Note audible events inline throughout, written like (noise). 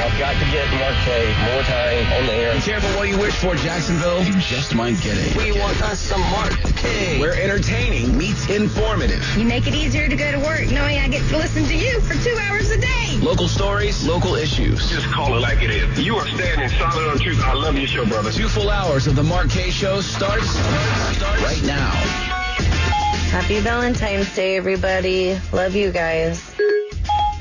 I've got to get Mark Kaye more time on the air. Be careful what you wish for, Jacksonville. You just might get it. We want us some Mark Kaye. Where entertaining meets informative. You make it easier to go to work knowing I get to listen to you for two hours a day. Local stories, local issues. Just call it like it is. You are standing solid on truth. I love your show, brother. Two full hours of the Mark Kaye Show starts, starts right now. Happy Valentine's Day, everybody. Love you guys.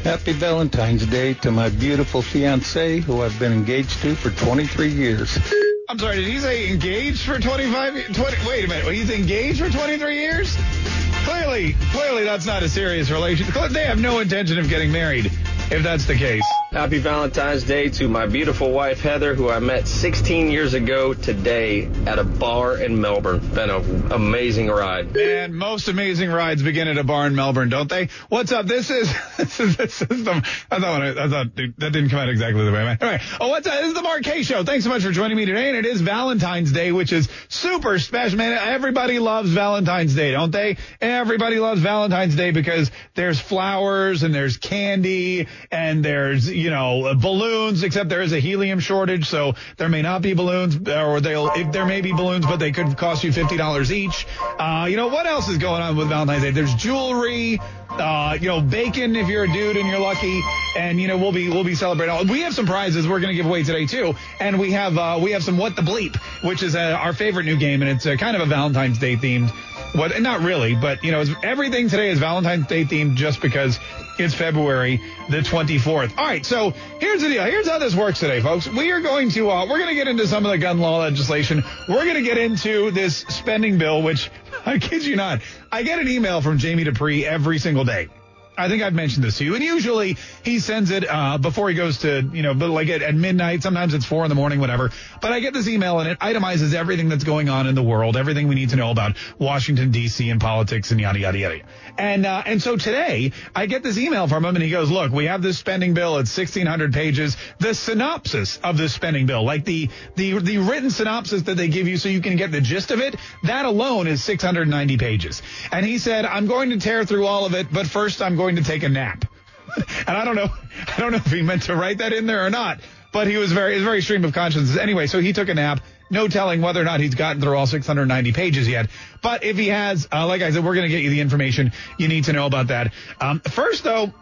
Happy Valentine's Day to my beautiful fiance who I've been engaged to for 23 years. I'm sorry, did he say engaged for 25 20, wait a minute, he's engaged for 23 years? Clearly, clearly that's not a serious relationship. They have no intention of getting married if that's the case. Happy Valentine's Day to my beautiful wife Heather, who I met 16 years ago today at a bar in Melbourne. Been an amazing ride. And most amazing rides begin at a bar in Melbourne, don't they? What's up? This is (laughs) this is this is the I thought I thought dude, that didn't come out exactly the way I meant. Anyway, oh what's up? This is the Kaye Show. Thanks so much for joining me today, and it is Valentine's Day, which is super special, man. Everybody loves Valentine's Day, don't they? Everybody loves Valentine's Day because there's flowers and there's candy and there's you know balloons. Except there is a helium shortage, so there may not be balloons, or they'll if there may be balloons, but they could cost you fifty dollars each. Uh, you know what else is going on with Valentine's Day? There's jewelry. Uh, you know, bacon if you're a dude and you're lucky, and you know we'll be we'll be celebrating. We have some prizes we're going to give away today too, and we have uh, we have some what the bleep, which is uh, our favorite new game, and it's uh, kind of a Valentine's Day themed. What? Not really, but you know, everything today is Valentine's Day themed just because it's February the 24th. All right, so here's the deal. Here's how this works today, folks. We are going to uh, we're going to get into some of the gun law legislation. We're going to get into this spending bill, which (laughs) I kid you not, I get an email from Jamie Dupree every single day. I think I've mentioned this to you, and usually he sends it uh, before he goes to, you know, but like at, at midnight. Sometimes it's four in the morning, whatever. But I get this email, and it itemizes everything that's going on in the world, everything we need to know about Washington D.C. and politics and yada yada yada. And uh, and so today I get this email from him, and he goes, "Look, we have this spending bill. It's 1,600 pages. The synopsis of this spending bill, like the the the written synopsis that they give you, so you can get the gist of it, that alone is 690 pages." And he said, "I'm going to tear through all of it, but first I'm going." To take a nap. and I don't know, I don't know if he meant to write that in there or not, but he was very, very stream of consciousness. Anyway, so he took a nap. No telling whether or not he's gotten through all 690 pages yet. But if he has, uh, like I said, we're going to get you the information you need to know about that. Um, first, though,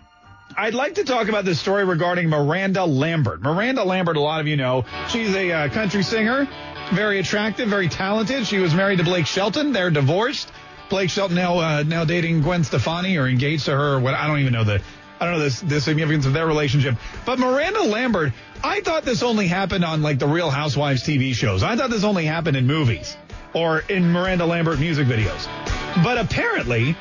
I'd like to talk about this story regarding Miranda Lambert. Miranda Lambert, a lot of you know, she's a uh, country singer, very attractive, very talented. She was married to Blake Shelton. They're divorced. Blake Shelton now uh, now dating Gwen Stefani or engaged to her what I don't even know the I don't know this the significance of their relationship. But Miranda Lambert, I thought this only happened on like the Real Housewives TV shows. I thought this only happened in movies or in Miranda Lambert music videos. But apparently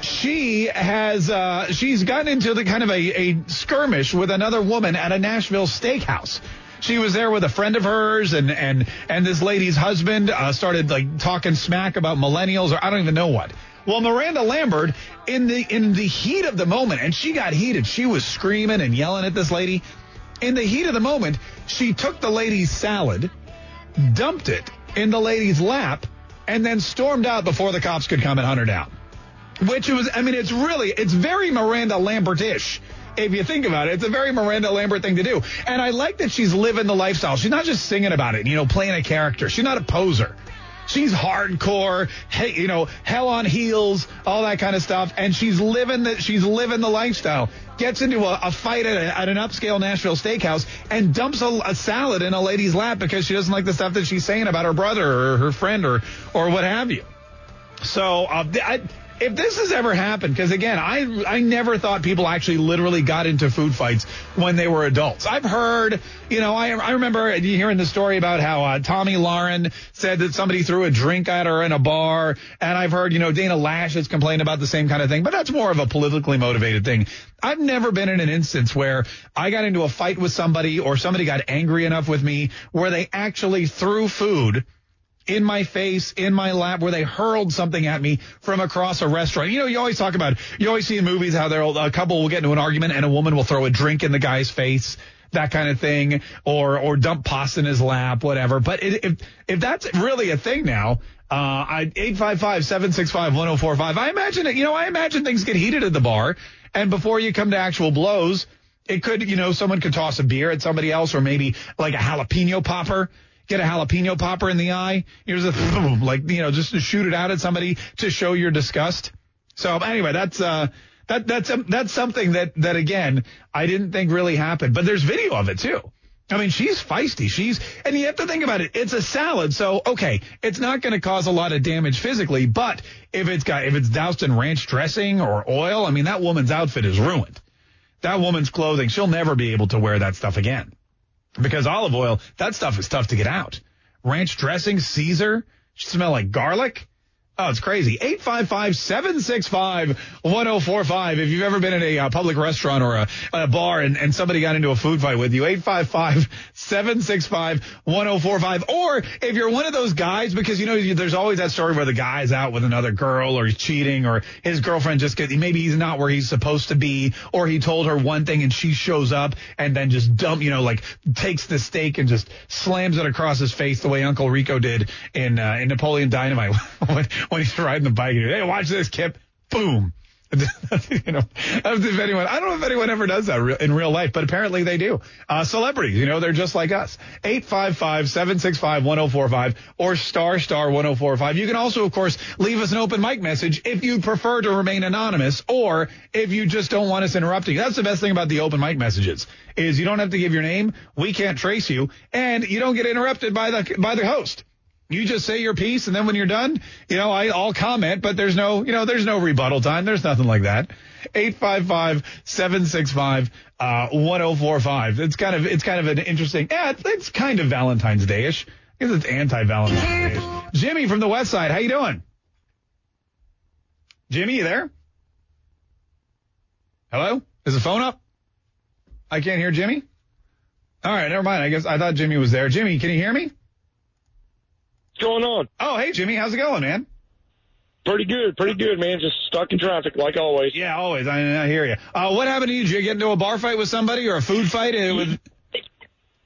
she has uh, she's gotten into the kind of a, a skirmish with another woman at a Nashville steakhouse she was there with a friend of hers and and and this lady's husband uh, started like talking smack about millennials or I don't even know what. Well, Miranda Lambert in the in the heat of the moment, and she got heated. She was screaming and yelling at this lady. In the heat of the moment, she took the lady's salad, dumped it in the lady's lap, and then stormed out before the cops could come and hunt her down. Which was, I mean, it's really, it's very Miranda Lambert-ish if you think about it, it's a very Miranda Lambert thing to do. And I like that she's living the lifestyle. She's not just singing about it, you know, playing a character. She's not a poser. She's hardcore, hey, you know, hell on heels, all that kind of stuff. And she's living the, she's living the lifestyle. Gets into a, a fight at, a, at, an upscale Nashville steakhouse and dumps a, a, salad in a lady's lap because she doesn't like the stuff that she's saying about her brother or her friend or, or what have you. So, uh, I, if this has ever happened, because again, I I never thought people actually literally got into food fights when they were adults. I've heard, you know, I I remember hearing the story about how uh, Tomi Lahren said that somebody threw a drink at her in a bar, and I've heard, you know, Dana Loesch has complained about the same kind of thing, but that's more of a politically motivated thing. I've never been in an instance where I got into a fight with somebody or somebody got angry enough with me where they actually threw food in my face, in my lap, where they hurled something at me from across a restaurant. You know, you always talk about, you always see in movies how a couple will get into an argument and a woman will throw a drink in the guy's face, that kind of thing, or or dump pasta in his lap, whatever. But it, if if that's really a thing now, uh, I eight five five seven six five one zero four five. I imagine it. You know, I imagine things get heated at the bar, and before you come to actual blows. It could, you know, someone could toss a beer at somebody else or maybe like a jalapeno popper get a jalapeno popper in the eye. Here's (laughs) a like you know just to shoot it out at somebody to show your disgust. So anyway, that's uh that that's um, that's something that that again I didn't think really happened, but there's video of it too. I mean, she's feisty. She's, and you have to think about it. It's a salad. So, okay, it's not going to cause a lot of damage physically, but if it's got, if it's doused in ranch dressing or oil, I mean, that woman's outfit is ruined. That woman's clothing, she'll never be able to wear that stuff again because olive oil, that stuff is tough to get out. Ranch dressing, Caesar, smell like garlic. Oh, it's crazy. 855-765-1045. If you've ever been in a uh, public restaurant or a, a bar and, and somebody got into a food fight with you, 855-765-1045. Or if you're one of those guys, because you know, there's always that story where the guy's out with another girl or he's cheating or his girlfriend just gets, maybe he's not where he's supposed to be or he told her one thing and she shows up and then just dump, you know, like takes the steak and just slams it across his face the way Uncle Rico did in, uh, in Napoleon Dynamite. (laughs) when he's riding the bike. Hey, watch this, Kip. Boom. (laughs) you know, if anyone, I don't know if anyone ever does that in real life, but apparently they do. Uh, celebrities, you know, they're just like us. 855-765-1045 or star star 1045. You can also, of course, leave us an open mic message if you prefer to remain anonymous or if you just don't want us interrupting. That's the best thing about the open mic messages is you don't have to give your name. We can't trace you and you don't get interrupted by the, by the host. You just say your piece, and then when you're done, you know, I, I'll comment, but there's no, you know, there's no rebuttal time. There's nothing like that. 855-765, uh, 1045. It's kind of, it's kind of an interesting, yeah, it's, kind of Valentine's Day-ish. I guess it's anti-Valentine's Day. Jimmy from the West Side, how you doing? Jimmy, you there? Hello? Is the phone up? I can't hear Jimmy? All right, never mind. I guess I thought Jimmy was there. Jimmy, can you hear me? What's going on? Oh, hey, Jimmy. How's it going, man? Pretty good. Pretty good, man. Just stuck in traffic like always. Yeah, always. I, I hear you. Uh, what happened to you? Did you get into a bar fight with somebody or a food fight? With...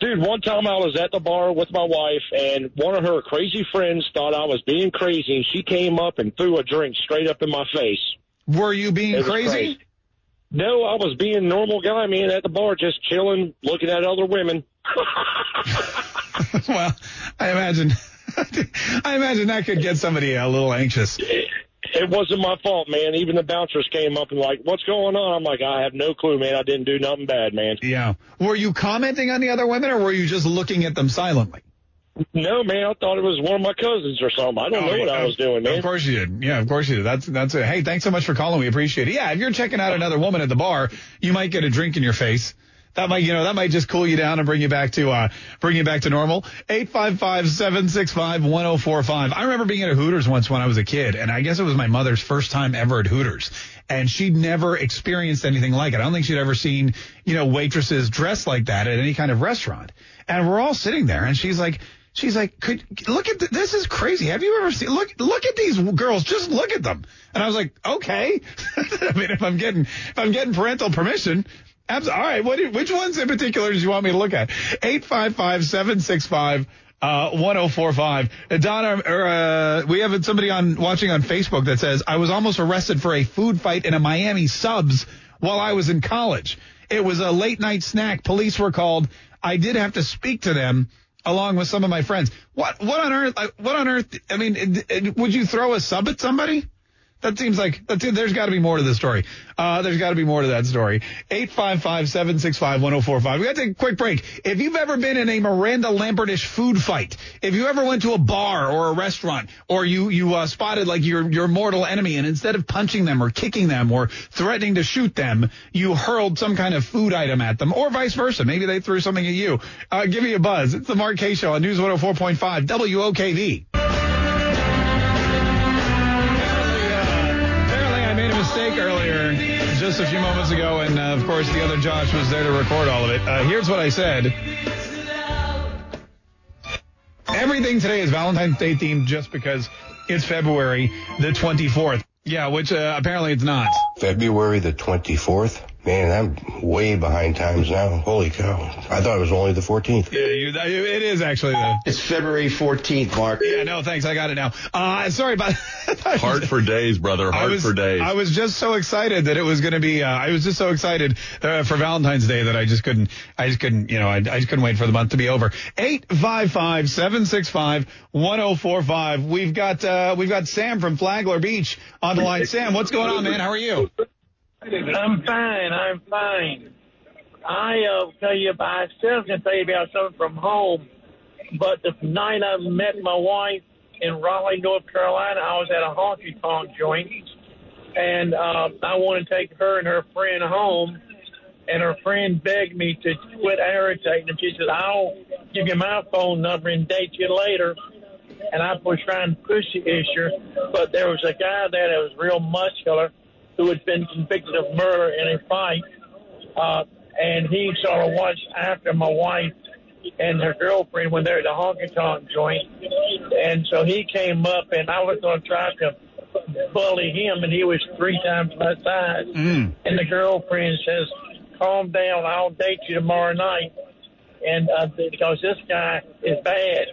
Dude, one time I was at the bar with my wife, and one of her crazy friends thought I was being crazy, and she came up and threw a drink straight up in my face. Were you being crazy? crazy? No, I was being a normal guy, man, at the bar, just chilling, looking at other women. (laughs) (laughs) well, I imagine I imagine that could get somebody a little anxious. It wasn't my fault, man. Even the bouncers came up and like, "What's going on?" I'm like, "I have no clue, man. I didn't do nothing bad, man." Yeah. Were you commenting on the other women, or were you just looking at them silently? No, man. I thought it was one of my cousins or something. I don't oh, know what I was doing, man. Of course you did. Yeah, of course you did. That's that's it. Hey, thanks so much for calling. We appreciate it. Yeah, if you're checking out another woman at the bar, you might get a drink in your face that might, you know, that might just cool you down and bring you back to, uh, bring you back to normal. 855-765-1045. I remember being at a Hooters once when I was a kid, and I guess it was my mother's first time ever at Hooters. And she'd never experienced anything like it. I don't think she'd ever seen, you know, waitresses dressed like that at any kind of restaurant. And we're all sitting there, and she's like, She's like, could look at this is crazy. Have you ever seen look look at these girls? Just look at them. And I was like, okay. (laughs) I mean, if I'm getting if I'm getting parental permission, all right. What, which ones in particular do you want me to look at? 855-765- uh, 1045. Donna, or, uh, we have somebody on watching on Facebook that says, I was almost arrested for a food fight in a Miami subs while I was in college. It was a late night snack. Police were called. I did have to speak to them along with some of my friends. What, what on earth, what on earth, I mean, would you throw a sub at somebody? That seems like there's got to be more to the story. Uh, there's got to be more to that story. 855-765-1045. We got to take a quick break. If you've ever been in a Miranda Lambertish food fight, if you ever went to a bar or a restaurant, or you you uh, spotted like your your mortal enemy, and instead of punching them or kicking them or threatening to shoot them, you hurled some kind of food item at them, or vice versa. Maybe they threw something at you. Uh, give me a buzz. It's the Mark Kaye Show on News 104.5 WOKV. Mistake earlier, just a few moments ago, and uh, of course the other Josh was there to record all of it. Uh, here's what I said. Everything today is Valentine's Day themed just because it's February the 24th. Yeah, which uh, apparently it's not. February the 24th? Man, I'm way behind times now. Holy cow. I thought it was only the 14th. Yeah, you, it is actually the. It's February 14th, Mark. Yeah, no, thanks. I got it now. Uh, sorry about (laughs) Hard for days, brother. Hard was, for days. I was just so excited that it was going to be, uh, I was just so excited uh, for Valentine's Day that I just couldn't, I just couldn't, you know, I, I just couldn't wait for the month to be over. 855-765-1045. We've got, uh, we've got Sam from Flagler Beach on the line. Sam, what's going on, man? How are you? I'm fine. I'm fine. I uh, tell you about myself and tell you about something from home. But the night I met my wife in Raleigh, North Carolina, I was at a honky tonk joint, and uh, I wanted to take her and her friend home. And her friend begged me to quit irritating him. She said, "I'll give you my phone number and date you later." And I was trying to push the issue, but there was a guy there that was real muscular who had been convicted of murder in a fight. Uh, and he sort of watched after my wife and her girlfriend when they're at the honky tonk joint. And so he came up, and I was going to try to bully him, and he was three times my size. Mm. And the girlfriend says, Calm down, I'll date you tomorrow night. And uh, because this guy is bad.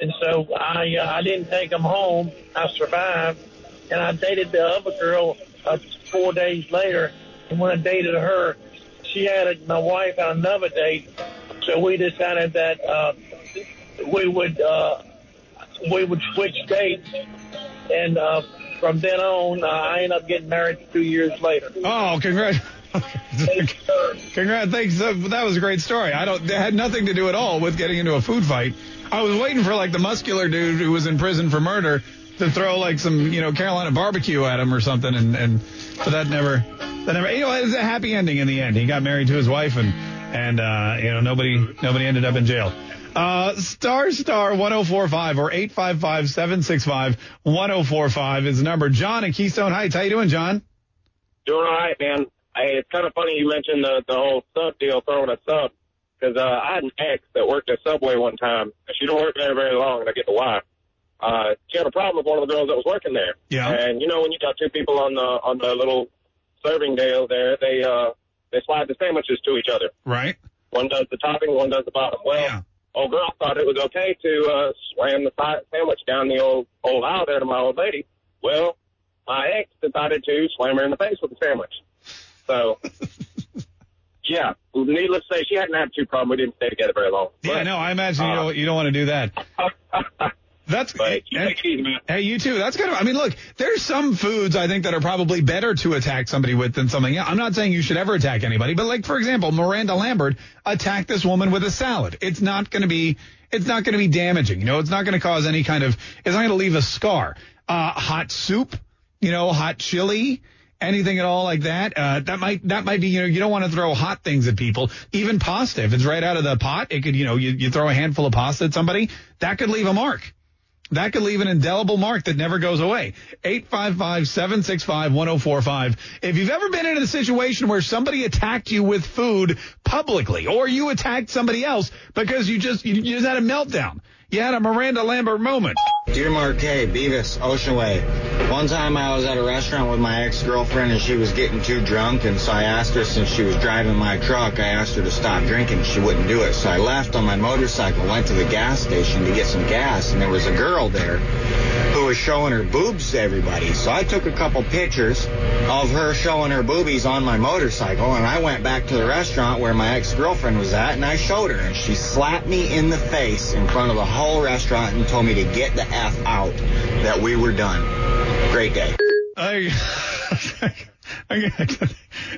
And so I, uh, I didn't take him home. I survived. And I dated the other girl uh, four days later. And when I dated her, she added my wife on another date. So we decided that uh, we would uh, we would switch dates, and uh, from then on, uh, I ended up getting married two years later. Oh, congrats. (laughs) Congrats. Thanks. That was a great story. I don't, it had nothing to do at all with getting into a food fight. I was waiting for like the muscular dude who was in prison for murder to throw like some, you know, Carolina barbecue at him or something. And, and, but that never, that never, you know, it was a happy ending in the end. He got married to his wife and, and, uh, you know, nobody, nobody ended up in jail. Uh, star star 1045 or 855 765 1045 is the number. John in Keystone Heights. How you doing, John? Doing all right, man. Hey, it's kind of funny you mentioned the, the whole sub deal, throwing a sub. Because uh, I had an ex that worked at Subway one time. She didn't work there very long, and I get the why. Uh, she had a problem with one of the girls that was working there. Yeah. And you know when you got two people on the on the little serving deal there, they uh they slide the sandwiches to each other. Right. One does the topping, one does the bottom. Well, Yeah. old girl thought it was okay to uh, slam the sandwich down the old old aisle there to my old lady. Well, my ex decided to slam her in the face with the sandwich. So, (laughs) yeah, needless to say, she had an attitude problem. We didn't stay together very long. Yeah, no, I imagine you uh, don't, you don't want to do that. (laughs) That's But you and- take it easy, man. Hey, you too. That's kind of. I mean, look, there's some foods I think that are probably better to attack somebody with than something else. I'm not saying you should ever attack anybody, but like for example, Miranda Lambert attacked this woman with a salad. It's not going to be. It's not going to be damaging. You know, it's not going to cause any kind of. It's not going to leave a scar. Uh, hot soup. You know, hot chili. Anything at all like that? Uh, that might that might be. You know, you don't want to throw hot things at people. Even pasta, if it's right out of the pot, it could. You know, you, you throw a handful of pasta at somebody, that could leave a mark. That could leave an indelible mark that never goes away. 855-765-1045. If you've ever been in a situation where somebody attacked you with food publicly, or you attacked somebody else because you just, you, just had a meltdown. You had a Miranda Lambert moment. Dear Mark Kaye, Beavis, Oceanway. One time I was at a restaurant with my ex-girlfriend and she was getting too drunk and so I asked her since she was driving my truck, I asked her to stop drinking. She wouldn't do it. So I left on my motorcycle, went to the gas station to get some gas and there was a girl there was showing her boobs to everybody. So I took a couple pictures of her showing her boobies on my motorcycle and I went back to the restaurant where my ex-girlfriend was at and I showed her and she slapped me in the face in front of the whole restaurant and told me to get the F out, that we were done. Great day. I, (laughs) again,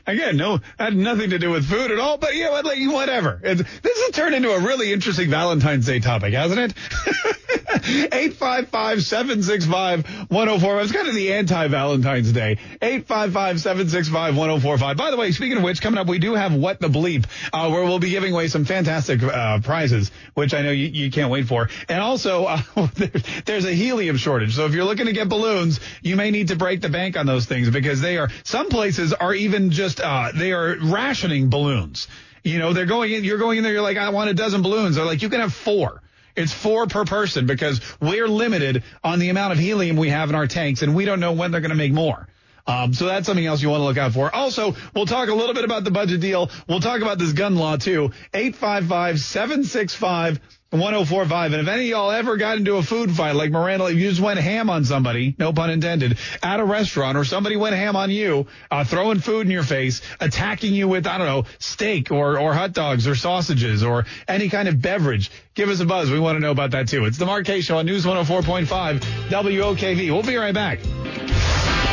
again, no, had nothing to do with food at all. But yeah, what, like, whatever. It's, this has turned into a really interesting Valentine's Day topic, hasn't it? (laughs) 855-765-1045. It's kind of the anti-Valentine's Day. 855-765-1045. By the way, speaking of which, coming up, we do have What the Bleep, uh, where we'll be giving away some fantastic uh, prizes, which I know you, you can't wait for. And also, (laughs) uh, there's a helium shortage. So if you're looking to get balloons, you may need to break the bank on those things because they are, some places are even just, uh, they are rationing balloons. You know, they're going in, you're going in there, you're like, I want a dozen balloons. They're like, you can have four. It's four per person because we're limited on the amount of helium we have in our tanks and we don't know when they're going to make more. Um, so that's something else you want to look out for. Also, we'll talk a little bit about the budget deal. We'll talk about this gun law too. 855-765 1045. And if any of y'all ever got into a food fight like Miranda, you just went ham on somebody, no pun intended, at a restaurant or somebody went ham on you, uh, throwing food in your face, attacking you with, I don't know, steak or, or hot dogs or sausages or any kind of beverage, give us a buzz. We want to know about that too. It's the Mark Kaye Show on News 104.5 WOKV. We'll be right back.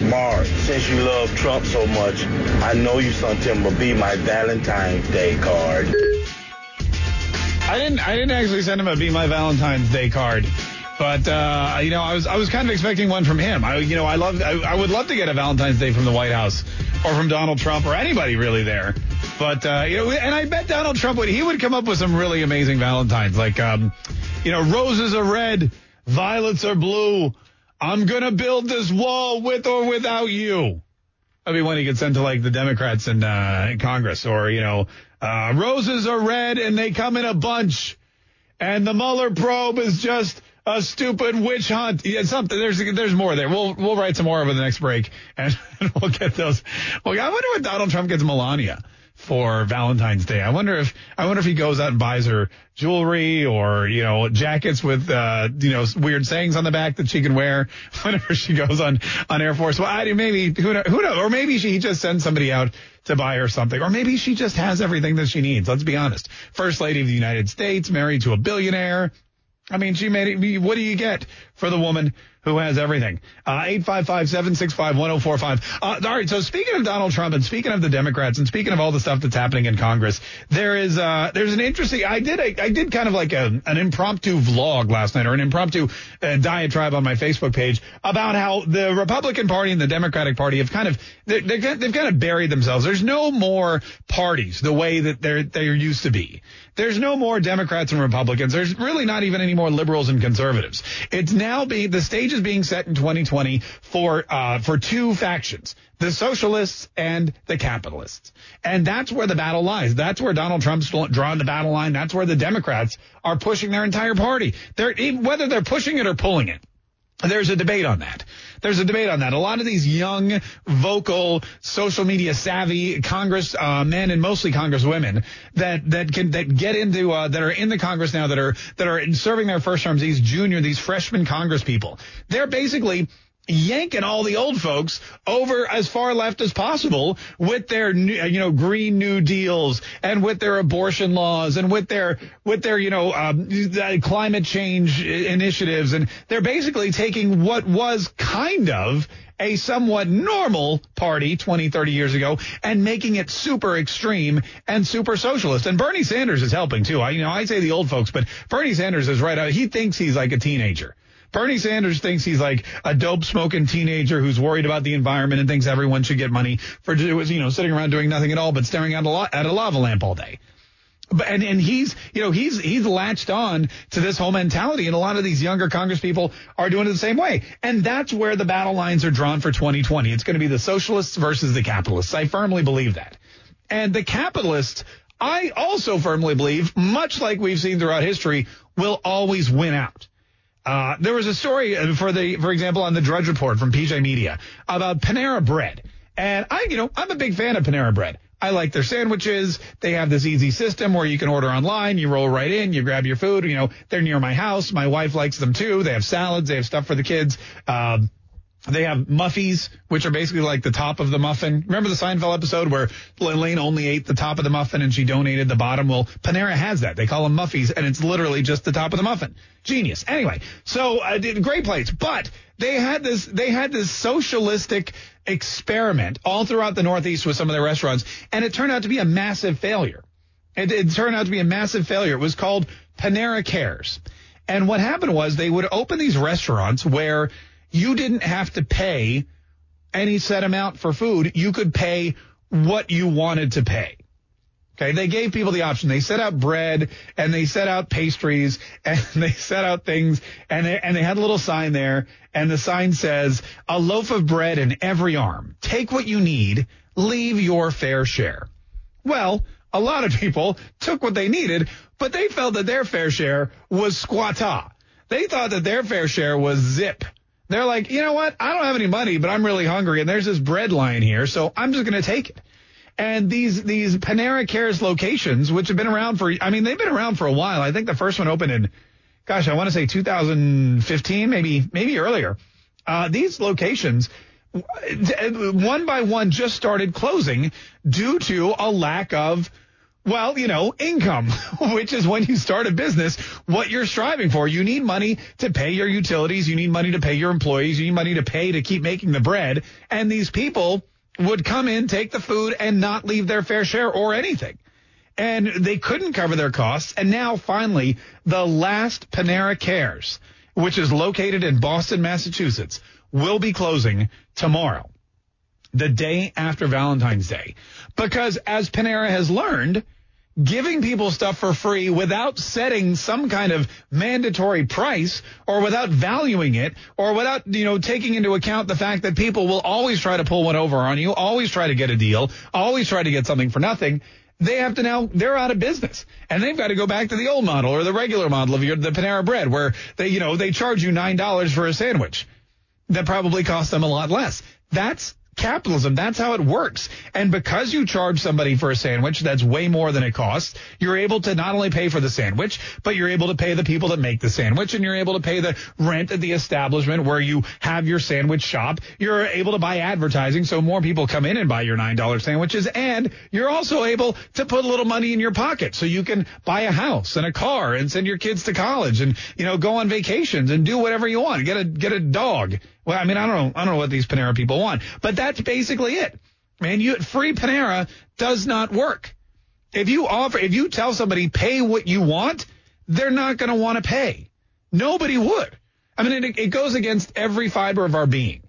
Mark, since you love Trump so much, I know you sent him a Be My Valentine's Day card. I didn't. I didn't actually send him a Be My Valentine's Day card, but uh, you know, I was I was kind of expecting one from him. I you know, I love I, I would love to get a Valentine's Day from the White House or from Donald Trump or anybody really there. But uh, you know, and I bet Donald Trump would he would come up with some really amazing Valentines, like um, you know, roses are red, violets are blue. I'm gonna build this wall with or without you. That'd be when he gets sent to like the Democrats in, uh, in Congress, or you know, uh, roses are red and they come in a bunch, and the Mueller probe is just a stupid witch hunt. Yeah, something. There's there's more there. We'll we'll write some more over the next break, and (laughs) we'll get those. Well, I wonder what Donald Trump gets Melania for Valentine's Day. I wonder if I wonder if he goes out and buys her jewelry or you know jackets with uh, you know weird sayings on the back that she can wear (laughs) whenever she goes on on Air Force. Well, I maybe who know, who knows, or maybe she just sends somebody out to buy her something, or maybe she just has everything that she needs. Let's be honest. First Lady of the United States, married to a billionaire. I mean, she made it. What do you get for the woman who has everything? Uh, 855-765-1045. Uh, all right. So speaking of Donald Trump and speaking of the Democrats and speaking of all the stuff that's happening in Congress, there is, uh, there's an interesting, I did, a, I did kind of like a, an impromptu vlog last night or an impromptu uh, diatribe on my Facebook page about how the Republican Party and the Democratic Party have kind of, they're, they're, they've kind of buried themselves. There's no more parties the way that there used to be. There's no more Democrats and Republicans. There's really not even any more liberals and conservatives. It's now being the stage is being set in 2020 for uh, for two factions: the socialists and the capitalists. And that's where the battle lies. That's where Donald Trump's drawing the battle line. That's where the Democrats are pushing their entire party. They're whether they're pushing it or pulling it. There's a debate on that. There's a debate on that. A lot of these young, vocal, social media savvy Congress uh, men and mostly Congress women that that can that get into uh, that are in the Congress now that are that are serving their first terms. These junior, these freshman Congress people. They're basically yanking all the old folks over as far left as possible with their you know green new deals and with their abortion laws and with their with their you know um, climate change initiatives and they're basically taking what was kind of a somewhat normal party 20, 30 years ago and making it super extreme and super socialist. And Bernie Sanders is helping too. I, you know, I say the old folks, but Bernie Sanders is right out. He thinks he's like a teenager. Bernie Sanders thinks he's like a dope smoking teenager who's worried about the environment and thinks everyone should get money for you know sitting around doing nothing at all but staring at a, lo- at a lava lamp all day. But and, and he's you know he's he's latched on to this whole mentality, and a lot of these younger Congress people are doing it the same way. And that's where the battle lines are drawn for 2020. It's going to be the socialists versus the capitalists. I firmly believe that. And the capitalists, I also firmly believe, much like we've seen throughout history, will always win out. Uh, there was a story uh, for the, for example, on the Drudge Report from PJ Media about Panera Bread. And I, you know, I'm a big fan of Panera Bread. I like their sandwiches. They have this easy system where you can order online. You roll right in, you grab your food. You know, they're near my house. My wife likes them too. They have salads. They have stuff for the kids. Um, they have muffies, which are basically like the top of the muffin. Remember the Seinfeld episode where Elaine only ate the top of the muffin and she donated the bottom? Well, Panera has that. They call them muffies and it's literally just the top of the muffin. Genius. Anyway, so uh, great plates, but they had this, they had this socialistic experiment all throughout the Northeast with some of their restaurants and it turned out to be a massive failure. It, it turned out to be a massive failure. It was called Panera Cares. And what happened was they would open these restaurants where you didn't have to pay any set amount for food. You could pay what you wanted to pay. Okay. They gave people the option. They set out bread and they set out pastries (laughs) and they set out things and they, and they had a little sign there and the sign says a loaf of bread in every arm. Take what you need. Leave your fair share. Well, a lot of people took what they needed, but they felt that their fair share was squatta. They thought that their fair share was zip. They're like, you know what? I don't have any money, but I'm really hungry, and there's this bread line here, so I'm just going to take it. And these these Panera Cares locations, which have been around for, I mean, they've been around for a while. I think the first one opened in, gosh, I want to say 2015, maybe maybe earlier. Uh, these locations, one by one, just started closing due to a lack of well, you know, income, (laughs) which is when you start a business, what you're striving for. You need money to pay your utilities. You need money to pay your employees. You need money to pay to keep making the bread. And these people would come in, take the food and not leave their fair share or anything. And they couldn't cover their costs. And now finally, the last Panera Cares, which is located in Boston, Massachusetts, will be closing tomorrow the day after Valentine's Day. Because as Panera has learned, giving people stuff for free without setting some kind of mandatory price or without valuing it or without, you know, taking into account the fact that people will always try to pull one over on you, always try to get a deal, always try to get something for nothing. They have to now, they're out of business and they've got to go back to the old model or the regular model of your, the Panera bread where they, you know, they charge you $9 for a sandwich that probably costs them a lot less. That's capitalism. That's how it works. And because you charge somebody for a sandwich that's way more than it costs, you're able to not only pay for the sandwich, but you're able to pay the people that make the sandwich and you're able to pay the rent at the establishment where you have your sandwich shop. You're able to buy advertising so more people come in and buy your $9 sandwiches. And you're also able to put a little money in your pocket so you can buy a house and a car and send your kids to college and, you know, go on vacations and do whatever you want. Get a, get a dog well, I mean, I don't know. I don't know what these Panera people want, but that's basically it. Man, you free Panera does not work. If you offer, if you tell somebody pay what you want, they're not going to want to pay. Nobody would. I mean, it, it goes against every fiber of our being.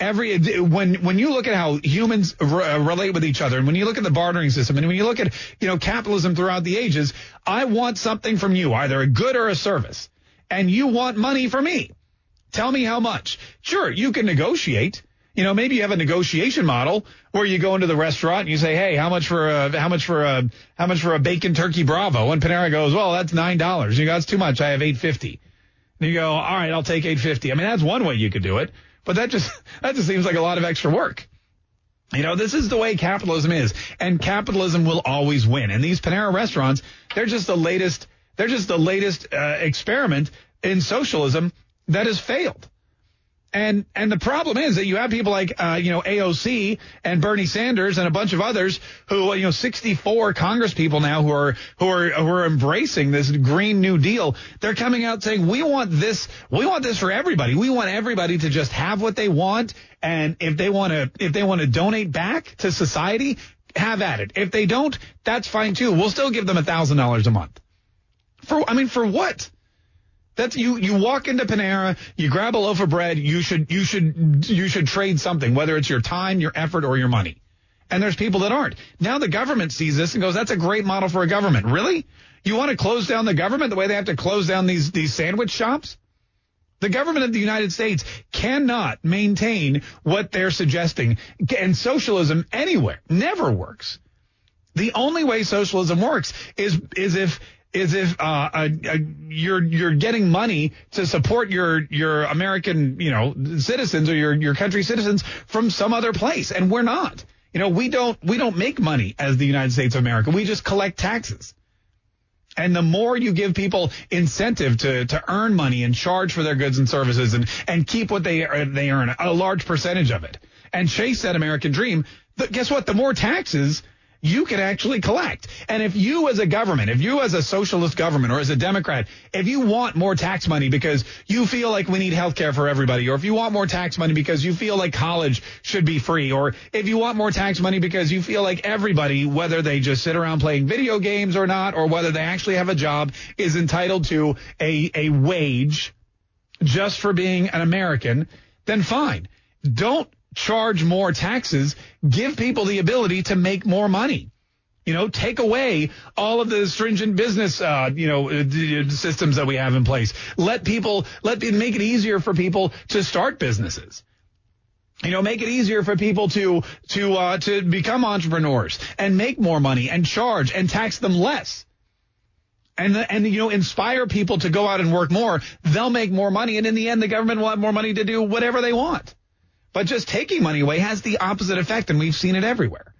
Every when when you look at how humans re- uh, relate with each other, and when you look at the bartering system, and when you look at you know capitalism throughout the ages, I want something from you, either a good or a service, and you want money from me. Tell me how much. Sure, you can negotiate. You know, maybe you have a negotiation model where you go into the restaurant and you say, "Hey, how much for a how much for a how much for a bacon turkey bravo?" And Panera goes, "Well, that's nine dollars." You go, "That's too much. I have eight fifty. And you go, "All right, I'll take eight fifty. I mean, that's one way you could do it, but that just (laughs) that just seems like a lot of extra work. You know, this is the way capitalism is, and capitalism will always win. And these Panera restaurants, they're just the latest. They're just the latest uh, experiment in socialism that has failed. And and the problem is that you have people like uh, you know AOC and Bernie Sanders and a bunch of others who you know 64 Congress people now who are who are who are embracing this Green New Deal. They're coming out saying we want this we want this for everybody. We want everybody to just have what they want, and if they want to if they want to donate back to society, have at it. If they don't, that's fine too. We'll still give them a thousand dollars a month. For I mean, for what? That's you. You walk into Panera, you grab a loaf of bread. You should, you should, you should trade something, whether it's your time, your effort, or your money. And there's people that aren't. Now the government sees this and goes, "That's a great model for a government." Really? You want to close down the government the way they have to close down these these sandwich shops? The government of the United States cannot maintain what they're suggesting, and socialism anywhere never works. The only way socialism works is is if is if uh, a, a, you're you're getting money to support your your American you know citizens or your your country citizens from some other place, and we're not. You know, we don't we don't make money as the United States of America. We just collect taxes. And the more you give people incentive to, to earn money and charge for their goods and services and, and keep what they, they earn, a large percentage of it, and chase that American dream, but guess what? The more taxes you can actually collect. And if you as a government, if you as a socialist government or as a Democrat, if you want more tax money because you feel like we need health care for everybody, or if you want more tax money because you feel like college should be free, or if you want more tax money because you feel like everybody, whether they just sit around playing video games or not, or whether they actually have a job, is entitled to a, a wage just for being an American, then fine. Don't charge more taxes, give people the ability to make more money. You know, take away all of the stringent business, uh, you know, uh, systems that we have in place. Let people, let make it easier for people to start businesses. You know, make it easier for people to to uh, to become entrepreneurs and make more money and charge and tax them less. And and you know, inspire people to go out and work more. They'll make more money, and in the end, the government will have more money to do whatever they want. But just taking money away has the opposite effect, and we've seen it everywhere.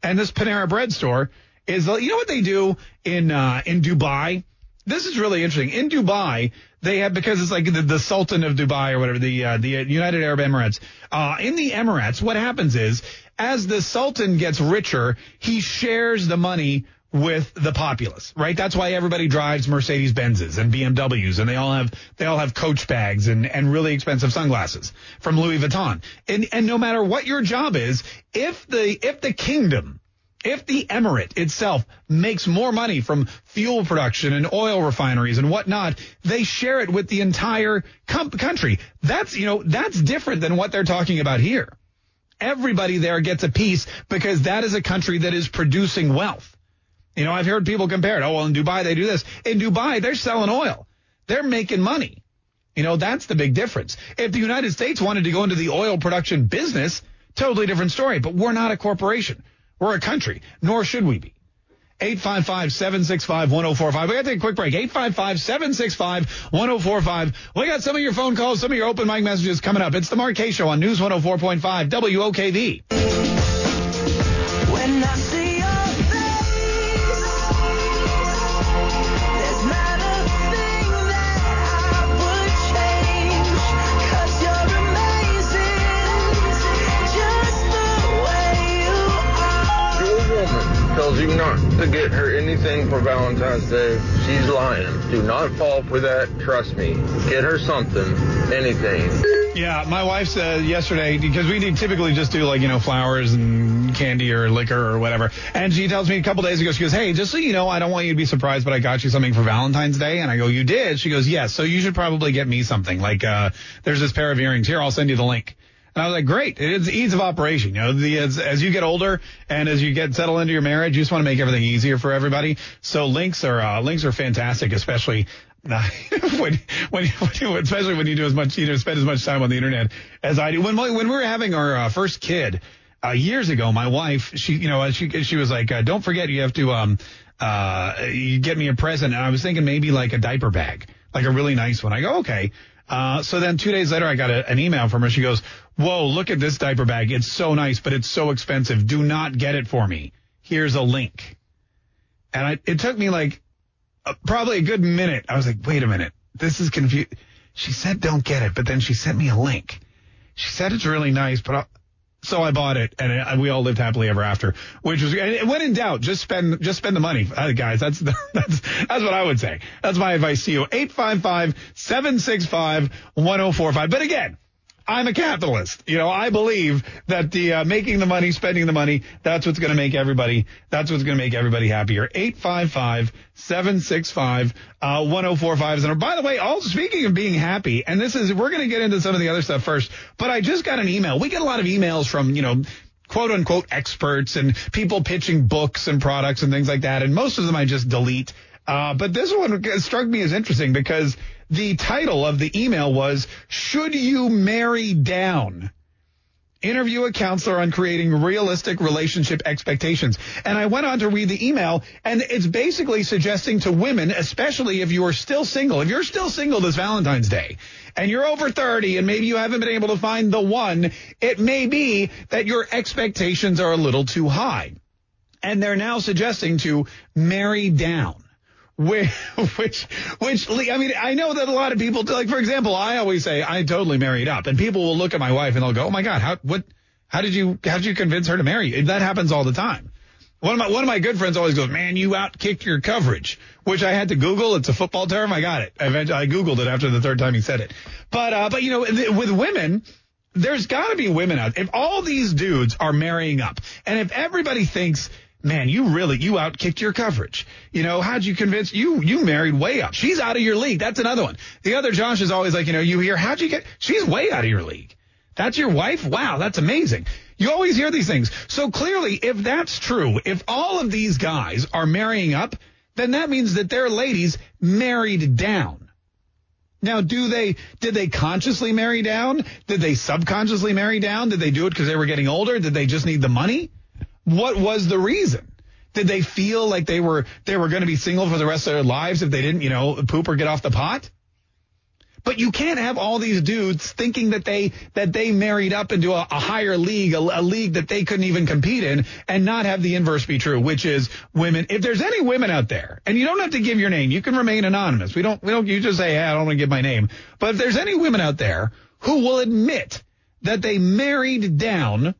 And this Panera Bread store is, you know what they do in uh, in Dubai? This is really interesting. In Dubai, they have because it's like the, the Sultan of Dubai or whatever, the uh, the United Arab Emirates. Uh, in the Emirates, what happens is as the Sultan gets richer, he shares the money with the populace, right? That's why everybody drives Mercedes Benzes and BMWs and they all have, they all have coach bags and, and really expensive sunglasses from Louis Vuitton. And, and no matter what your job is, if the, if the kingdom, if the emirate itself makes more money from fuel production and oil refineries and whatnot, they share it with the entire com- country. That's, you know, that's different than what they're talking about here. Everybody there gets a piece because that is a country that is producing wealth. You know, I've heard people compare it. Oh, well, in Dubai, they do this. In Dubai, they're selling oil. They're making money. You know, that's the big difference. If the United States wanted to go into the oil production business, totally different story. But we're not a corporation. We're a country, nor should we be. 855-765-1045. We got to take a quick break. 855-765-1045. We got some of your phone calls, some of your open mic messages coming up. It's the Mark Kaye Show on News 104.5 WOKV. Tells you not to get her anything for Valentine's Day, she's lying. Do not fall for that. Trust me. Get her something, anything. Yeah, my wife said yesterday because we typically just do like you know flowers and candy or liquor or whatever, and she tells me a couple days ago she goes, "Hey, just so you know, I don't want you to be surprised, but I got you something for Valentine's Day." And I go, "You did?" She goes, "Yes." So you should probably get me something. Like uh, there's this pair of earrings here. I'll send you the link. And I was like, great. It's ease of operation. You know, the, as, as you get older and as you get settled into your marriage, you just want to make everything easier for everybody. So links are, uh, links are fantastic, especially (laughs) when, when, when, especially when you do as much, you know, spend as much time on the internet as I do. When, when we were having our uh, first kid, uh, years ago, my wife, she, you know, she, she was like, uh, don't forget you have to, um, uh, you get me a present. And I was thinking maybe like a diaper bag, like a really nice one. I go, okay. Uh, so then two days later, I got a, an email from her. She goes, whoa, look at this diaper bag. It's so nice, but it's so expensive. Do not get it for me. Here's a link. And I, it took me like uh, probably a good minute. I was like, wait a minute. This is confused. She said don't get it, but then she sent me a link. She said it's really nice, but I'll, so I bought it, and it, we all lived happily ever after. Which was, when in doubt, just spend just spend the money, uh, guys. That's (laughs) that's that's what I would say. That's my advice to you. 855-765-1045. But again, I'm a capitalist. You know, I believe that the uh, making the money, spending the money, that's what's going to make everybody, that's what's going to make everybody happier. 855-765-1045. Uh, and by the way, all speaking of being happy, and this is, we're going to get into some of the other stuff first, but I just got an email. We get a lot of emails from, you know, quote unquote experts and people pitching books and products and things like that. And most of them I just delete. Uh, but this one struck me as interesting because the title of the email was, Should You Marry Down? Interview a counselor on creating realistic relationship expectations. And I went on to read the email, and it's basically suggesting to women, especially if you are still single, if you're still single this Valentine's Day, and you're over 30 and maybe you haven't been able to find the one, it may be that your expectations are a little too high. And they're now suggesting to marry down. (laughs) Which, which, I mean, I know that a lot of people, like, for example, I always say I totally married up and people will look at my wife and they'll go, Oh my God, how, what, how did you, how did you convince her to marry you? That happens all the time. One of my, one of my good friends always goes, man, you outkicked your coverage, which I had to Google. It's a football term. I got it. Eventually, I Googled it after the third time he said it. But, uh, but you know, with women, there's gotta be women out. If all these dudes are marrying up and if everybody thinks, man, you really, you outkicked your coverage. You know, how'd you convince you, you married way up. She's out of your league. That's another one. The other Josh is always like, you know, you hear, how'd you get, she's way out of your league. That's your wife? Wow, that's amazing. You always hear these things. So clearly, if that's true, if all of these guys are marrying up, then that means that their ladies married down. Now, do they, did they consciously marry down? Did they subconsciously marry down? Did they do it because they were getting older? Did they just need the money? What was the reason? Did they feel like they were they were going to be single for the rest of their lives if they didn't, you know, poop or get off the pot? But you can't have all these dudes thinking that they that they married up into a, a higher league, a, a, league that they couldn't even compete in, and not have the inverse be true, which is women. If there's any women out there, and you don't have to give your name, you can remain anonymous. We don't we don't you just say, hey, I don't want to give my name. But if there's any women out there who will admit that they married down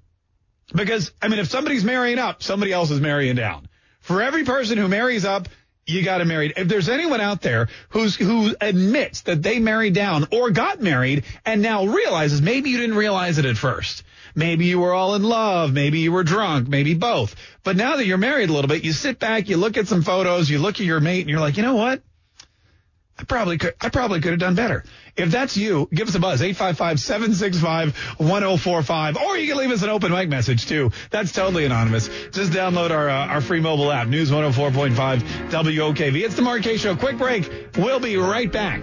because, I mean, if somebody's marrying up, somebody else is marrying down. For every person who marries up, you got to marry. If there's anyone out there who's who admits that they married down or got married and now realizes maybe you didn't realize it at first. Maybe you were all in love. Maybe you were drunk. Maybe both. But now that you're married a little bit, you sit back, you look at some photos, you look at your mate, and you're like, you know what? I probably could. I probably could have done better. If that's you, give us a buzz, 855-765-1045, or you can leave us an open mic message too. That's totally anonymous. Just download our, uh, our free mobile app, News 104.5 WOKV. It's the Mark Kaye Show. Quick break. We'll be right back.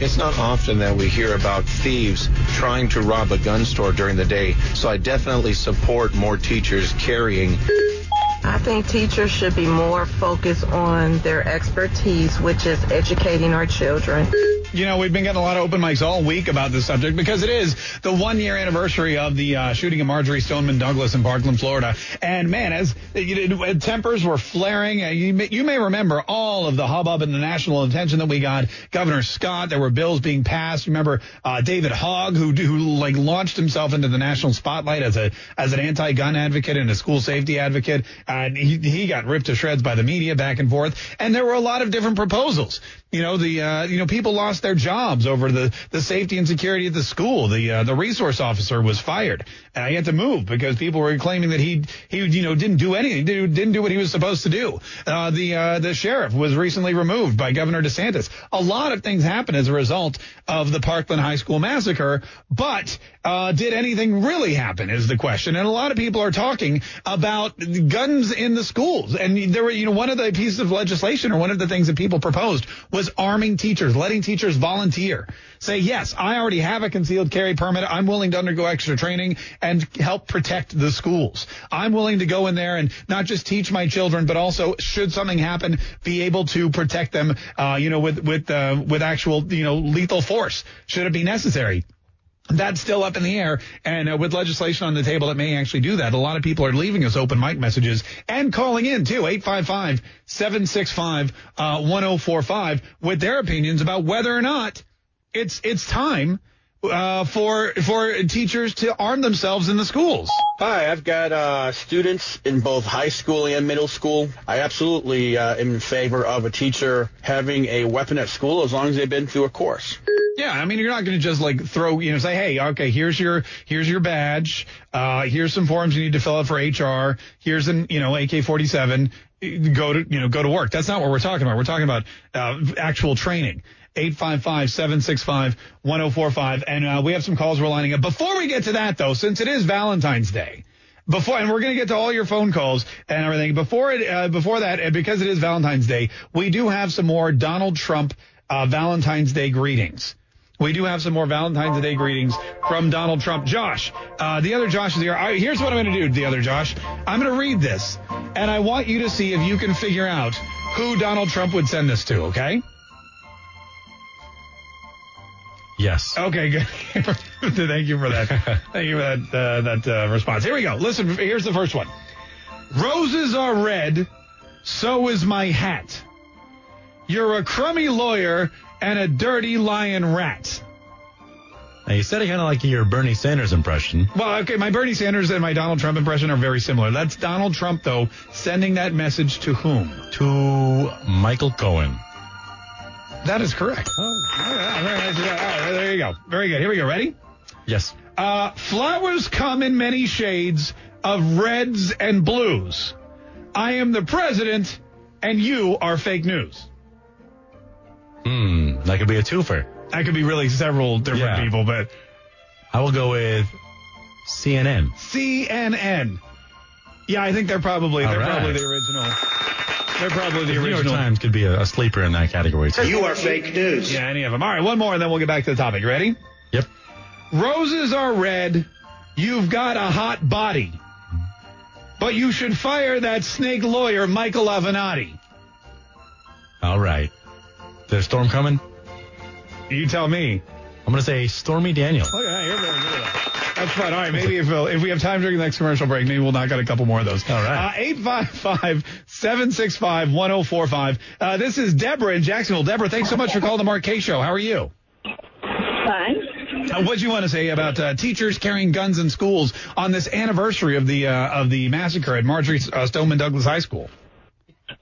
It's not often that we hear about thieves trying to rob a gun store during the day, so I definitely support more teachers carrying. I think teachers should be more focused on their expertise, which is educating our children. You know, we've been getting a lot of open mics all week about this subject because it is the one year anniversary of the uh, shooting of Marjory Stoneman Douglas in Parkland, Florida. And man, as you tempers were flaring, uh, you may, you may remember all of the hubbub and the national attention that we got. Governor Scott, there were bills being passed. Remember uh, David Hogg, who who like launched himself into the national spotlight as a as an anti-gun advocate and a school safety advocate. And he he got ripped to shreds by the media back and forth. And there were a lot of different proposals. You know, the uh, you know people lost their jobs over the the safety and security at the school. The uh, the resource officer was fired. And he had to move because people were claiming that he he you know didn't do anything, didn't do what he was supposed to do. Uh, the uh, the sheriff was recently removed by Governor DeSantis. A lot of things happened as a result of the Parkland High School massacre, but uh, did anything really happen is the question. And a lot of people are talking about guns in the schools. And there were, you know, one of the pieces of legislation or one of the things that people proposed was arming teachers, letting teachers volunteer. Say, yes, I already have a concealed carry permit. I'm willing to undergo extra training and help protect the schools. I'm willing to go in there and not just teach my children, but also, should something happen, be able to protect them, uh, you know, with, with, uh, with actual, you know, lethal force, should it be necessary. That's still up in the air, and uh, with legislation on the table that may actually do that. A lot of people are leaving us open mic messages and calling in too, 855-765-1045 with their opinions about whether or not it's it's time uh, for for teachers to arm themselves in the schools. Hi, I've got uh, students in both high school and middle school. I absolutely uh, am in favor of a teacher having a weapon at school as long as they've been through a course. Yeah, I mean, you're not going to just like throw, you know, say, hey, okay, here's your here's your badge. Uh, here's some forms you need to fill out for HR. Here's an, you know, AK-47. Go to, you know, go to work. That's not what we're talking about. We're talking about uh, actual training. 855-765-1045. And uh, we have some calls we're lining up. Before we get to that, though, since it is Valentine's Day, before, and we're going to get to all your phone calls and everything. Before it, uh, before that, and because it is Valentine's Day, we do have some more Donald Trump uh, Valentine's Day greetings. We do have some more Valentine's Day greetings from Donald Trump. Josh, uh, the other Josh is here. I, here's what I'm going to do, the other Josh. I'm going to read this, and I want you to see if you can figure out who Donald Trump would send this to, okay? Yes. Okay, good. (laughs) Thank you for that. (laughs) Thank you for that uh, that uh, response. Here we go. Listen, here's the first one. Roses are red, so is my hat. You're a crummy lawyer and a dirty lion rat. Now you said it kind of like your Bernie Sanders impression. Well, okay, my Bernie Sanders and my Donald Trump impression are very similar. That's Donald Trump, though, sending that message to whom? To Michael Cohen. That is correct. Oh, all right. all right, there you go. Very good. Here we go. Ready? Yes. Uh, flowers come in many shades of reds and blues. I am the president, and you are fake news. Hmm, that could be a twofer. That could be really several different Yeah. people, but I will go with CNN. CNN. Yeah, I think they're probably All they're right. probably the original. They're probably the The New York original. Times could be a, a sleeper in that category too. You are fake news. Yeah, any of them. All right, one more, and then we'll get back to the topic. You ready? Yep. Roses are red. You've got a hot body. But you should fire that snake lawyer, Michael Avenatti. All right. There's a storm coming. You tell me. I'm going to say Stormy Daniel. Look at that. You're very good at that. That's fun. All right, maybe if, we'll, if we have time during the next commercial break, maybe we'll knock out a couple more of those. All right. Uh, 855-765-1045. Uh, this is Deborah in Jacksonville. Deborah, thanks so much for calling the Mark Kaye Show. How are you? Fine. Uh, what do you want to say about uh, teachers carrying guns in schools on this anniversary of the uh, of the massacre at Marjory uh, Stoneman Douglas High School?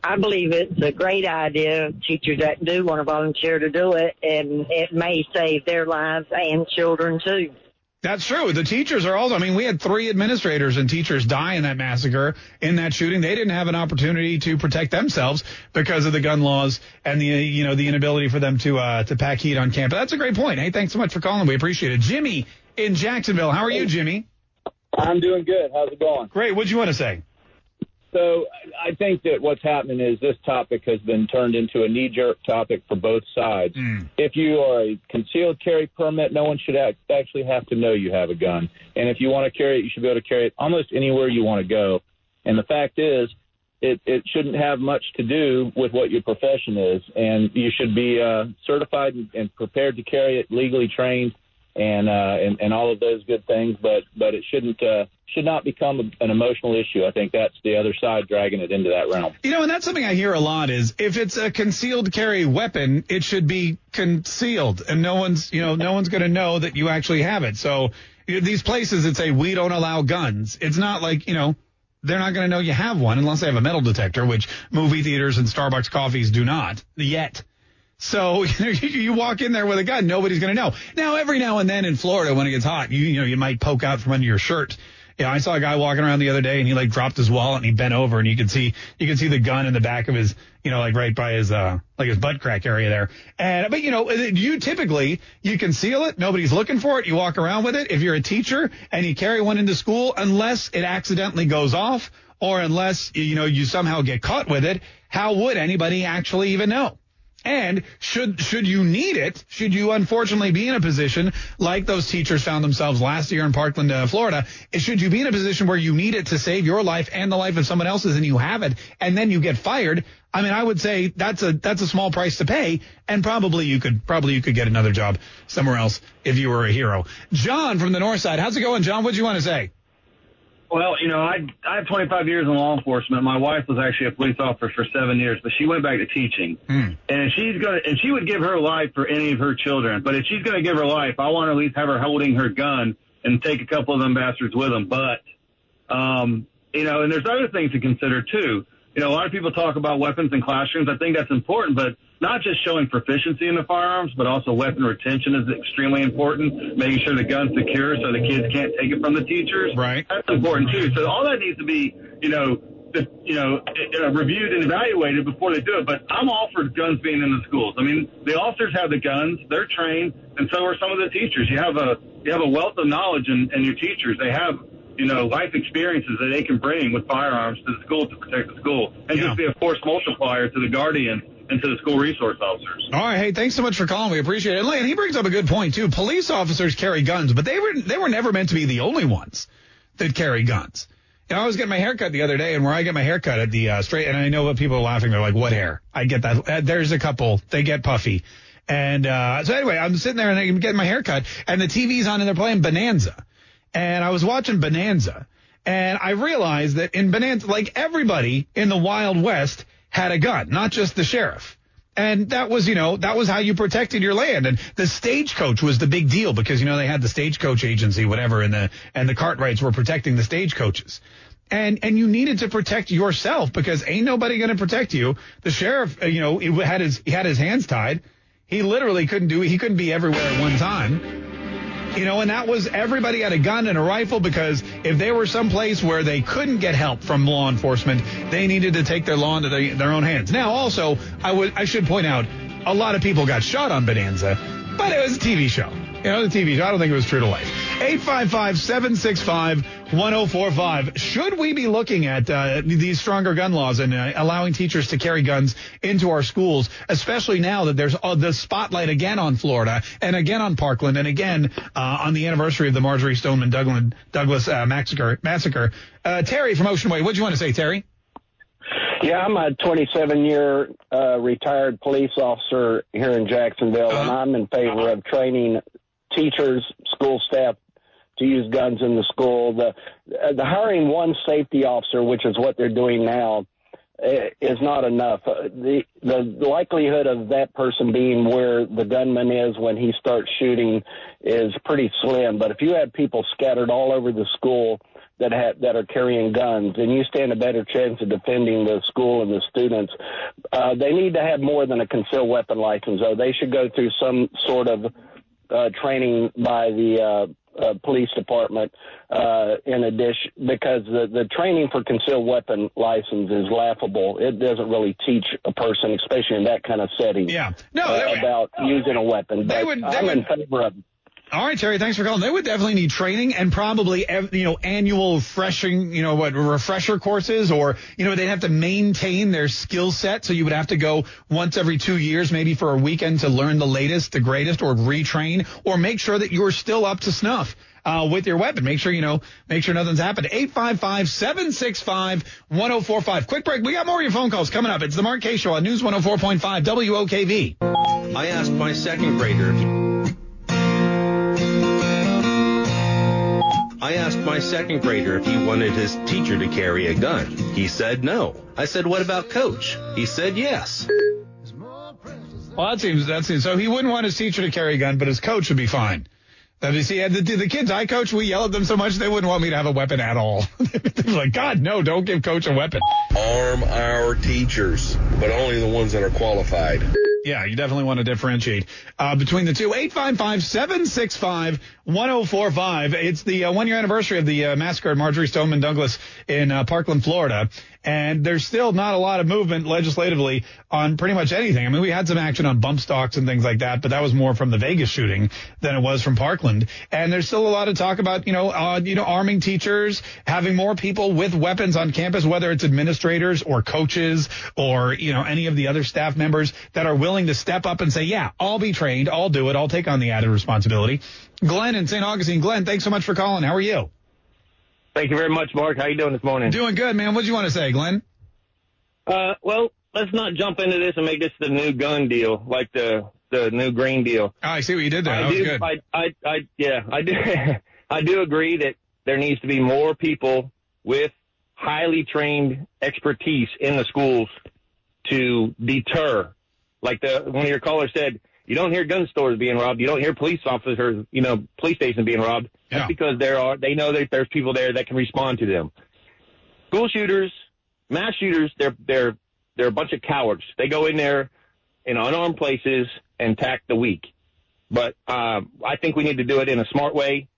I believe it's a great idea. Teachers that do want to volunteer to do it, and it may save their lives and children too. That's true. The teachers are also. I mean, we had three administrators and teachers die in that massacre, in that shooting. They didn't have an opportunity to protect themselves because of the gun laws and the you know the inability for them to uh, to pack heat on campus. That's a great point. Hey, thanks so much for calling. We appreciate it. Jimmy in Jacksonville. How are you, Jimmy? I'm doing good. How's it going? Great. What'd you want to say? So I think that what's happening is this topic has been turned into a knee-jerk topic for both sides. If you are a concealed carry permit, no one should act, actually have to know you have a gun. And if you want to carry it, you should be able to carry it almost anywhere you want to go. And the fact is, it, it shouldn't have much to do with what your profession is. And you should be uh, certified and, and prepared to carry it, legally trained, and, uh, and and all of those good things. But but it shouldn't uh, should not become an emotional issue. I think that's the other side dragging it into that realm. You know, and that's something I hear a lot is if it's a concealed carry weapon, it should be concealed and no one's, you know, no one's going to know that you actually have it. So these places that say we don't allow guns, it's not like, you know, they're not going to know you have one unless they have a metal detector, which movie theaters and Starbucks coffees do not yet. So (laughs) you walk in there with a gun, nobody's going to know. Now, every now and then in Florida, when it gets hot, you you know you might poke out from under your shirt. Yeah, I saw a guy walking around the other day, and he like dropped his wallet, and he bent over, and you could see you could see the gun in the back of his, you know, like right by his uh like his butt crack area there. And but you know, you typically you conceal it, nobody's looking for it, you walk around with it. If you're a teacher and you carry one into school, unless it accidentally goes off, or unless you know you somehow get caught with it, how would anybody actually even know? And should should you need it, should you unfortunately be in a position like those teachers found themselves last year in Parkland, uh, Florida, should you be in a position where you need it to save your life and the life of someone else's, and you have it, and then you get fired? I mean, I would say that's a that's a small price to pay, and probably you could probably you could get another job somewhere else if you were a hero. John from the north side, how's it going, John? What do you want to say? Well, you know, I I have 25 years in law enforcement. My wife was actually a police officer for seven years, but she went back to teaching. And she's gonna and she would give her life for any of her children. But if she's gonna give her life, I want to at least have her holding her gun and take a couple of them bastards with them. But um, you know, and there's other things to consider too. You know, a lot of people talk about weapons in classrooms. I think that's important, but not just showing proficiency in the firearms, but also weapon retention is extremely important. Making sure the gun's secure so the kids can't take it from the teachers. Right. That's important too. So all that needs to be, you know, the, you know, uh, reviewed and evaluated before they do it. But I'm all for guns being in the schools. I mean, the officers have the guns, they're trained, and so are some of the teachers. You have a you have a wealth of knowledge in, in your teachers. They have you know life experiences that they can bring with firearms to the school to protect the school, and just be a force multiplier to the guardian and to the school resource officers. All right, hey, thanks so much for calling. We appreciate it. And Lane, he brings up a good point too. Police officers carry guns, but they were they were never meant to be the only ones that carry guns. You know, I was getting my haircut the other day, and where I get my haircut at the uh, straight, and I know what people are laughing. They're like, "What hair?" I get that. Uh, there's a couple. They get puffy, and uh, so anyway, I'm sitting there and I'm getting my haircut, and the TV's on, and they're playing Bonanza, and I was watching Bonanza, and I realized that in Bonanza, like everybody in the Wild West had a gun, not just the sheriff. And that was, you know, that was how you protected your land. And the stagecoach was the big deal because, you know, they had the stagecoach agency, whatever, and the, and the Cartwrights were protecting the stagecoaches. And, and you needed to protect yourself because ain't nobody going to protect you. The sheriff, uh, you know, he had his, he had his hands tied. He literally couldn't do, he couldn't be everywhere at one time. You know, and that was everybody had a gun and a rifle because if they were someplace where they couldn't get help from law enforcement, they needed to take their law into their, their own hands. Now, also, I would I should point out, a lot of people got shot on Bonanza, but it was a TV show. You know, the TV show. I don't think it was true to life. 855-765-1045. Should we be looking at uh, these stronger gun laws and uh, allowing teachers to carry guns into our schools, especially now that there's uh, the spotlight again on Florida and again on Parkland and again uh, on the anniversary of the Marjory Stoneman Douglas, Douglas uh, massacre? massacre. Uh, Terry from Ocean Way, what do you want to say, Terry? Yeah, I'm a 27 year uh, retired police officer here in Jacksonville, and I'm in favor of training teachers, school staff to use guns in the school. The uh, the hiring one safety officer, which is what they're doing now, uh, is not enough. Uh, the the likelihood of that person being where the gunman is when he starts shooting is pretty slim. But if you have people scattered all over the school that have that are carrying guns, and you stand a better chance of defending the school and the students. Uh, they need to have more than a concealed weapon license, though. They should go through some sort of uh, training by the uh, police department uh, in addition because the, the training for concealed weapon license is laughable. It doesn't really teach a person, especially in that kind of setting, yeah. no, uh, about using a weapon. They But would- they I'm in favor of All right, Terry, thanks for calling. They would definitely need training and probably you know annual refreshing, you know what refresher courses, or you know they'd have to maintain their skill set. So you would have to go once every two years, maybe for a weekend, to learn the latest, the greatest, or retrain, or make sure that you're still up to snuff. Uh, with your weapon, make sure you know, make sure nothing's happened. 855-765-1045. Quick break. We got more of your phone calls coming up. It's the Mark Kaye Show on News 104.5 WOKV. I asked my second grader I asked my second grader if he wanted his teacher to carry a gun. He said no. I said, what about coach? He said yes. Well, that seems that seems so. He wouldn't want his teacher to carry a gun, but his coach would be fine. That is, he had the, the kids I coach. We yell at them so much they wouldn't want me to have a weapon at all. (laughs) They're like, God, no, don't give coach a weapon. Arm our teachers, but only the ones that are qualified. Yeah, you definitely want to differentiate uh, between the two. 855-765-1045. It's the uh, one year anniversary of the uh, massacre at Marjory Stoneman Douglas in uh, Parkland, Florida. And there's still not a lot of movement legislatively on pretty much anything. I mean, we had some action on bump stocks and things like that, but that was more from the Vegas shooting than it was from Parkland. And there's still a lot of talk about, you know, uh, you know, arming teachers, having more people with weapons on campus, whether it's administrators or coaches or, you know, any of the other staff members that are willing to step up and say, yeah, I'll be trained. I'll do it. I'll take on the added responsibility. Glenn in St. Augustine. Glenn, thanks so much for calling. How are you? Thank you very much, Mark. How you doing this morning? Doing good, man. What do you want to say, Glenn? Uh, well, let's not jump into this and make this the new gun deal, like the the new green deal. Oh, I see what you did there. I that was do, good. I, I, I, yeah, I do. (laughs) I do agree that there needs to be more people with highly trained expertise in the schools to deter. Like the one of your callers said, you don't hear gun stores being robbed. You don't hear police officers, you know, police stations being robbed. That's because there are they know that there's people there that can respond to them. School shooters, mass shooters, they're they're they're a bunch of cowards. They go in there in unarmed places and tack the weak. But uh, I think we need to do it in a smart way.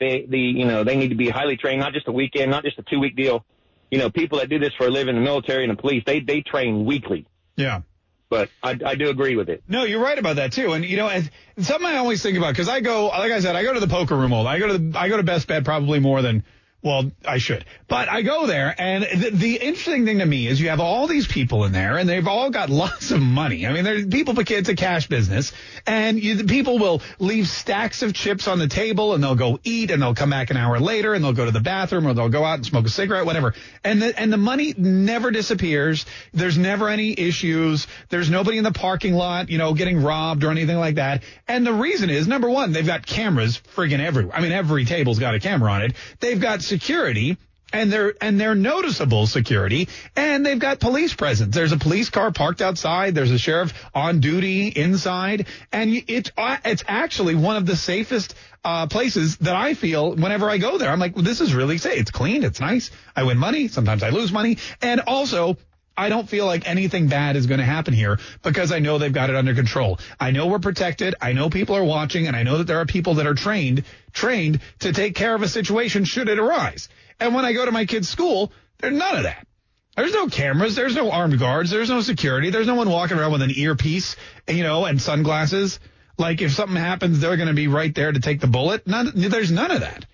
They, the, you know, they need to be highly trained, not just a weekend, not just a two week deal. You know, people that do this for a living, the military and the police, they they train weekly. Yeah. But I, I do agree with it. No, you're right about that too. And you know, and something I always think about because I go, like I said, I go to the poker room all. I go to the, I go to Best Bet probably more than well, I should. But I go there, and the, the, interesting thing to me is you have all these people in there, and they've all got (laughs) lots of money. I mean, there's people, it's a cash business, and you, people will leave stacks of chips on the table, and they'll go eat, and they'll come back an hour later, and they'll go to the bathroom, or they'll go out and smoke a cigarette, whatever. And the, and the money never disappears. There's never any issues. There's nobody in the parking lot, you know, getting robbed or anything like that. And the reason is, number one, they've got cameras friggin' everywhere. I mean, every table's got a camera on it. They've got security and they're and they're noticeable security and they've got police presence. There's a police car parked outside. There's a sheriff on duty inside. And it's it's actually one of the safest uh, places that I feel whenever I go there. I'm like well, this is really safe. It's clean. It's nice. I win money. Sometimes I lose money. And also I don't feel like anything bad is going to happen here because I know they've got it under control. I know we're protected. I know people are watching and I know that there are people that are trained, trained to take care of a situation should it arise. And when I go to my kid's school, there's none of that. There's no cameras. There's no armed guards. There's no security. There's no one walking around with an earpiece, you know, and sunglasses. Like if something happens, they're going to be right there to take the bullet. None, there's none of that.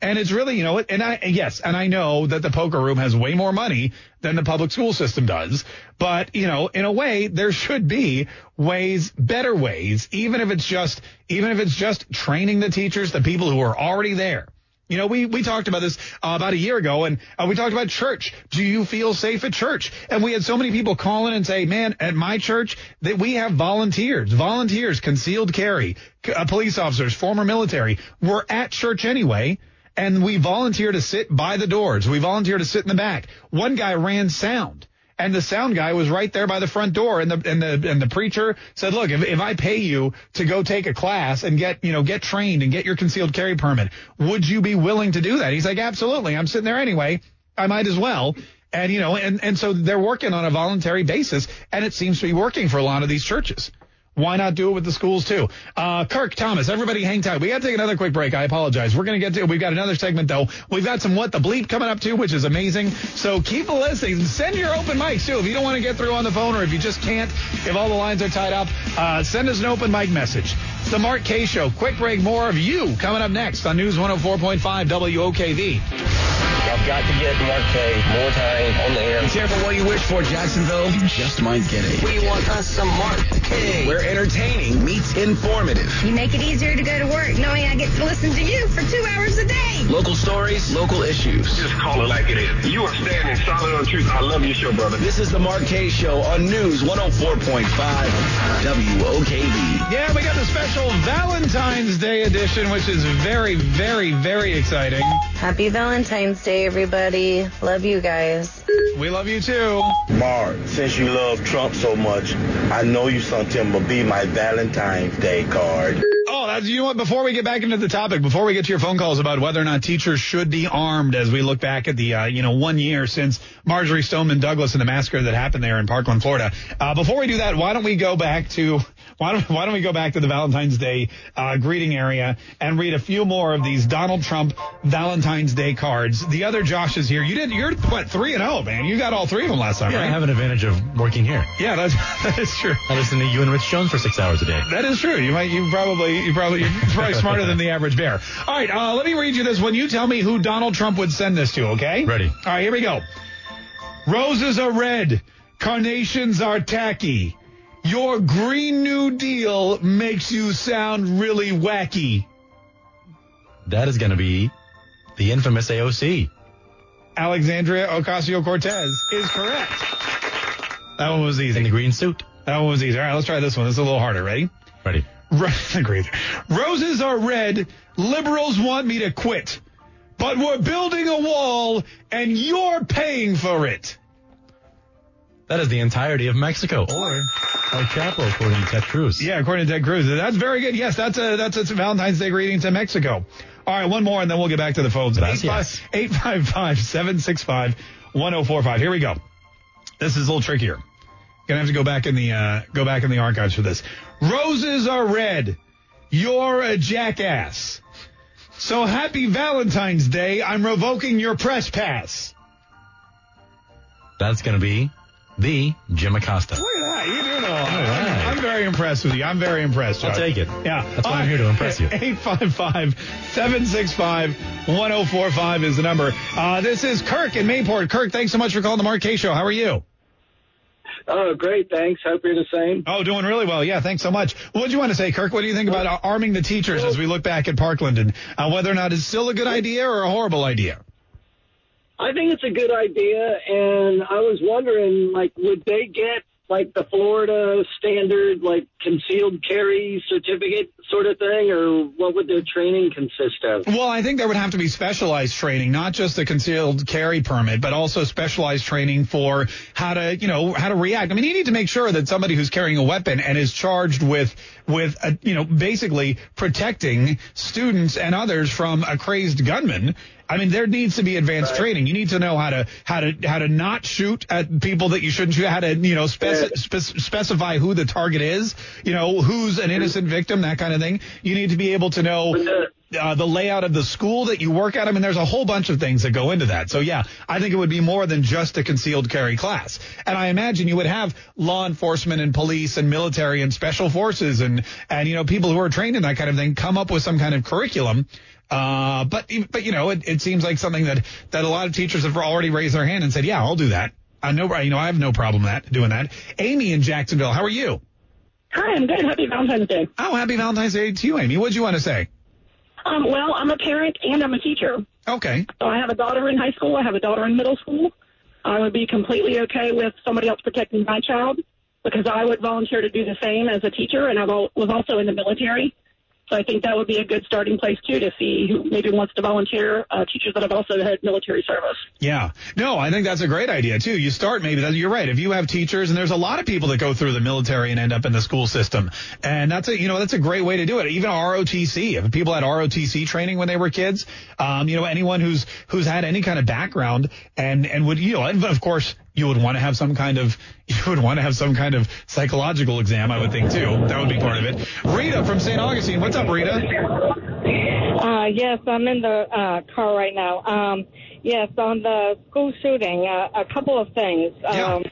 And it's really, you know, and I, yes, and I know that the poker room has way more money than the public school system does. But, you know, in a way, there should be ways, better ways, even if it's just, even if it's just training the teachers, the people who are already there. You know, we, we talked about this uh, about a year ago and uh, we talked about church. Do you feel safe at church? And we had so many people call in and say, man, at my church that we have volunteers, volunteers, concealed carry, uh, police officers, former military. We're at church anyway and we volunteer to sit by the doors. We volunteer to sit in the back. One guy ran sound. And the sound guy was right there by the front door, and the and the and the preacher said, "Look, if, if I pay you to go take a class and get you know get trained and get your concealed carry permit, would you be willing to do that?" He's like, "Absolutely. I'm sitting there anyway. I might as well." And you know, and and so they're working on a voluntary basis, and it seems to be working for a lot of these churches. Why not do it with the schools too? Uh, Kirk, Thomas, everybody hang tight. We got to take another quick break. I apologize. We're going to get to, we've got another segment though. We've got some what the bleep coming up too, which is amazing. So keep listening. Send your open mics too. If you don't want to get through on the phone or if you just can't, if all the lines are tied up, uh, send us an open mic message. It's the Mark Kaye Show. Quick break. More of you coming up next on News 104.5 WOKV. I've got to get Mark Kaye more time on the air. Be careful what you wish for, Jacksonville. You just might get it. We want us some Mark Kaye. Where entertaining meets informative. You make it easier to go to work knowing I get to listen to you for two hours a day. Local stories, local issues. Just call it like it is. You are standing solid on truth. I love your show, brother. This is the Mark Kaye Show on News 104.5 WOKV. Yeah, we got the special Valentine's Day edition, which is very, very, very exciting. Happy Valentine's Day, everybody. Love you guys. We love you too. Mark, since you love Trump so much, I know you sent him a Be My Valentine's Day card. Oh, that's, you know what? Before we get back into the topic, before we get to your phone calls about whether or not teachers should be armed as we look back at the, uh, you know, one year since Marjory Stoneman Douglas and the massacre that happened there in Parkland, Florida. Uh, before we do that, why don't we go back to why don't, why don't we go back to the Valentine's Day uh, greeting area and read a few more of these Donald Trump Valentine's Day cards? The other Josh is here. You did. You're what three and zero, man. You got all three of them last time, Yeah, right? I have an advantage of working here. Yeah, that's (laughs) that is true. I listen to you and Rich Jones for six hours a day. That is true. You might. You probably. You probably. You're probably smarter than the average bear. All right. Uh, let me read you this one. You tell me who Donald Trump would send this to. Okay. Ready. All right. Here we go. Roses are red. Carnations are tacky. Your Green New Deal makes you sound really wacky. That is going to be the infamous AOC. Alexandria Ocasio Cortez is correct. That one was easy. In the green suit. That one was easy. All right, let's try this one. This is a little harder. Ready? Ready. (laughs) Agreed. Roses are red. Liberals want me to quit. But we're building a wall and you're paying for it. That is the entirety of Mexico. Or El Chapo, according to Ted Cruz. Yeah, according to Ted Cruz. That's very good. Yes, that's a that's a Valentine's Day greeting to Mexico. All right, one more and then we'll get back to the phones. Gracias. 855 765 1045. Here we go. This is a little trickier. Gonna have to go back in the uh, go back in the archives for this. Roses are red. You're a jackass. So happy Valentine's Day. I'm revoking your press pass. That's going to be the Jim Acosta. Very impressed with you. I'm very impressed. I'll take it. Yeah. That's why I'm here to impress you. 855-765-1045 is the number. Uh, this is Kirk in Mayport. Kirk, thanks so much for calling the Mark Kaye Show. How are you? Oh, great. Thanks. Hope you're the same. Oh, doing really well. Yeah, thanks so much. What do you want to say, Kirk? What do you think about uh, arming the teachers as we look back at Parkland and uh, whether or not it's still a good idea or a horrible idea? I think it's a good idea, and I was wondering, like, would they get like the Florida standard, like concealed carry certificate sort of thing, or what would their training consist of? Well, I think there would have to be specialized training, not just a concealed carry permit, but also specialized training for how to, you know, how to react. I mean, you need to make sure that somebody who's carrying a weapon and is charged with, with, a, you know, basically protecting students and others from a crazed gunman. I mean, there needs to be advanced right. training. You need to know how to how to how to not shoot at people that you shouldn't shoot. How to you know speci- spe- specify who the target is. You know who's an innocent mm-hmm. victim. That kind of thing. You need to be able to know. Uh, the layout of the school that you work at. I mean, there's a whole bunch of things that go into that. So yeah, I think it would be more than just a concealed carry class. And I imagine you would have law enforcement and police and military and special forces and, and, you know, people who are trained in that kind of thing come up with some kind of curriculum uh, but but you know, it, it seems like something that that a lot of teachers have already raised their hand and said, "Yeah, I'll do that." I know, you know, I have no problem that doing that. Amy in Jacksonville, how are you? Hi, I'm good. Happy Valentine's Day. Oh, happy Valentine's Day to you, Amy. What do you want to say? Um, well, I'm a parent and I'm a teacher. Okay. So I have a daughter in high school. I have a daughter in middle school. I would be completely okay with somebody else protecting my child because I would volunteer to do the same as a teacher, and I was also in the military. So I think that would be a good starting place too to see who maybe wants to volunteer. Uh, teachers that have also had military service. Yeah, no, I think that's a great idea too. You start maybe that you're right. If you have teachers, and there's a lot of people that go through the military and end up in the school system, and that's a you know that's a great way to do it. Even ROTC, if people had ROTC training when they were kids, um, you know anyone who's who's had any kind of background and and would you know and of course you would want to have some kind of (laughs) you would want to have some kind of psychological exam, I would think too. That would be part of it. Rita from St. Augustine, what's up, Rita? Uh, yes, I'm in the uh, car right now. Um, yes, on the school shooting, uh, a couple of things. Um,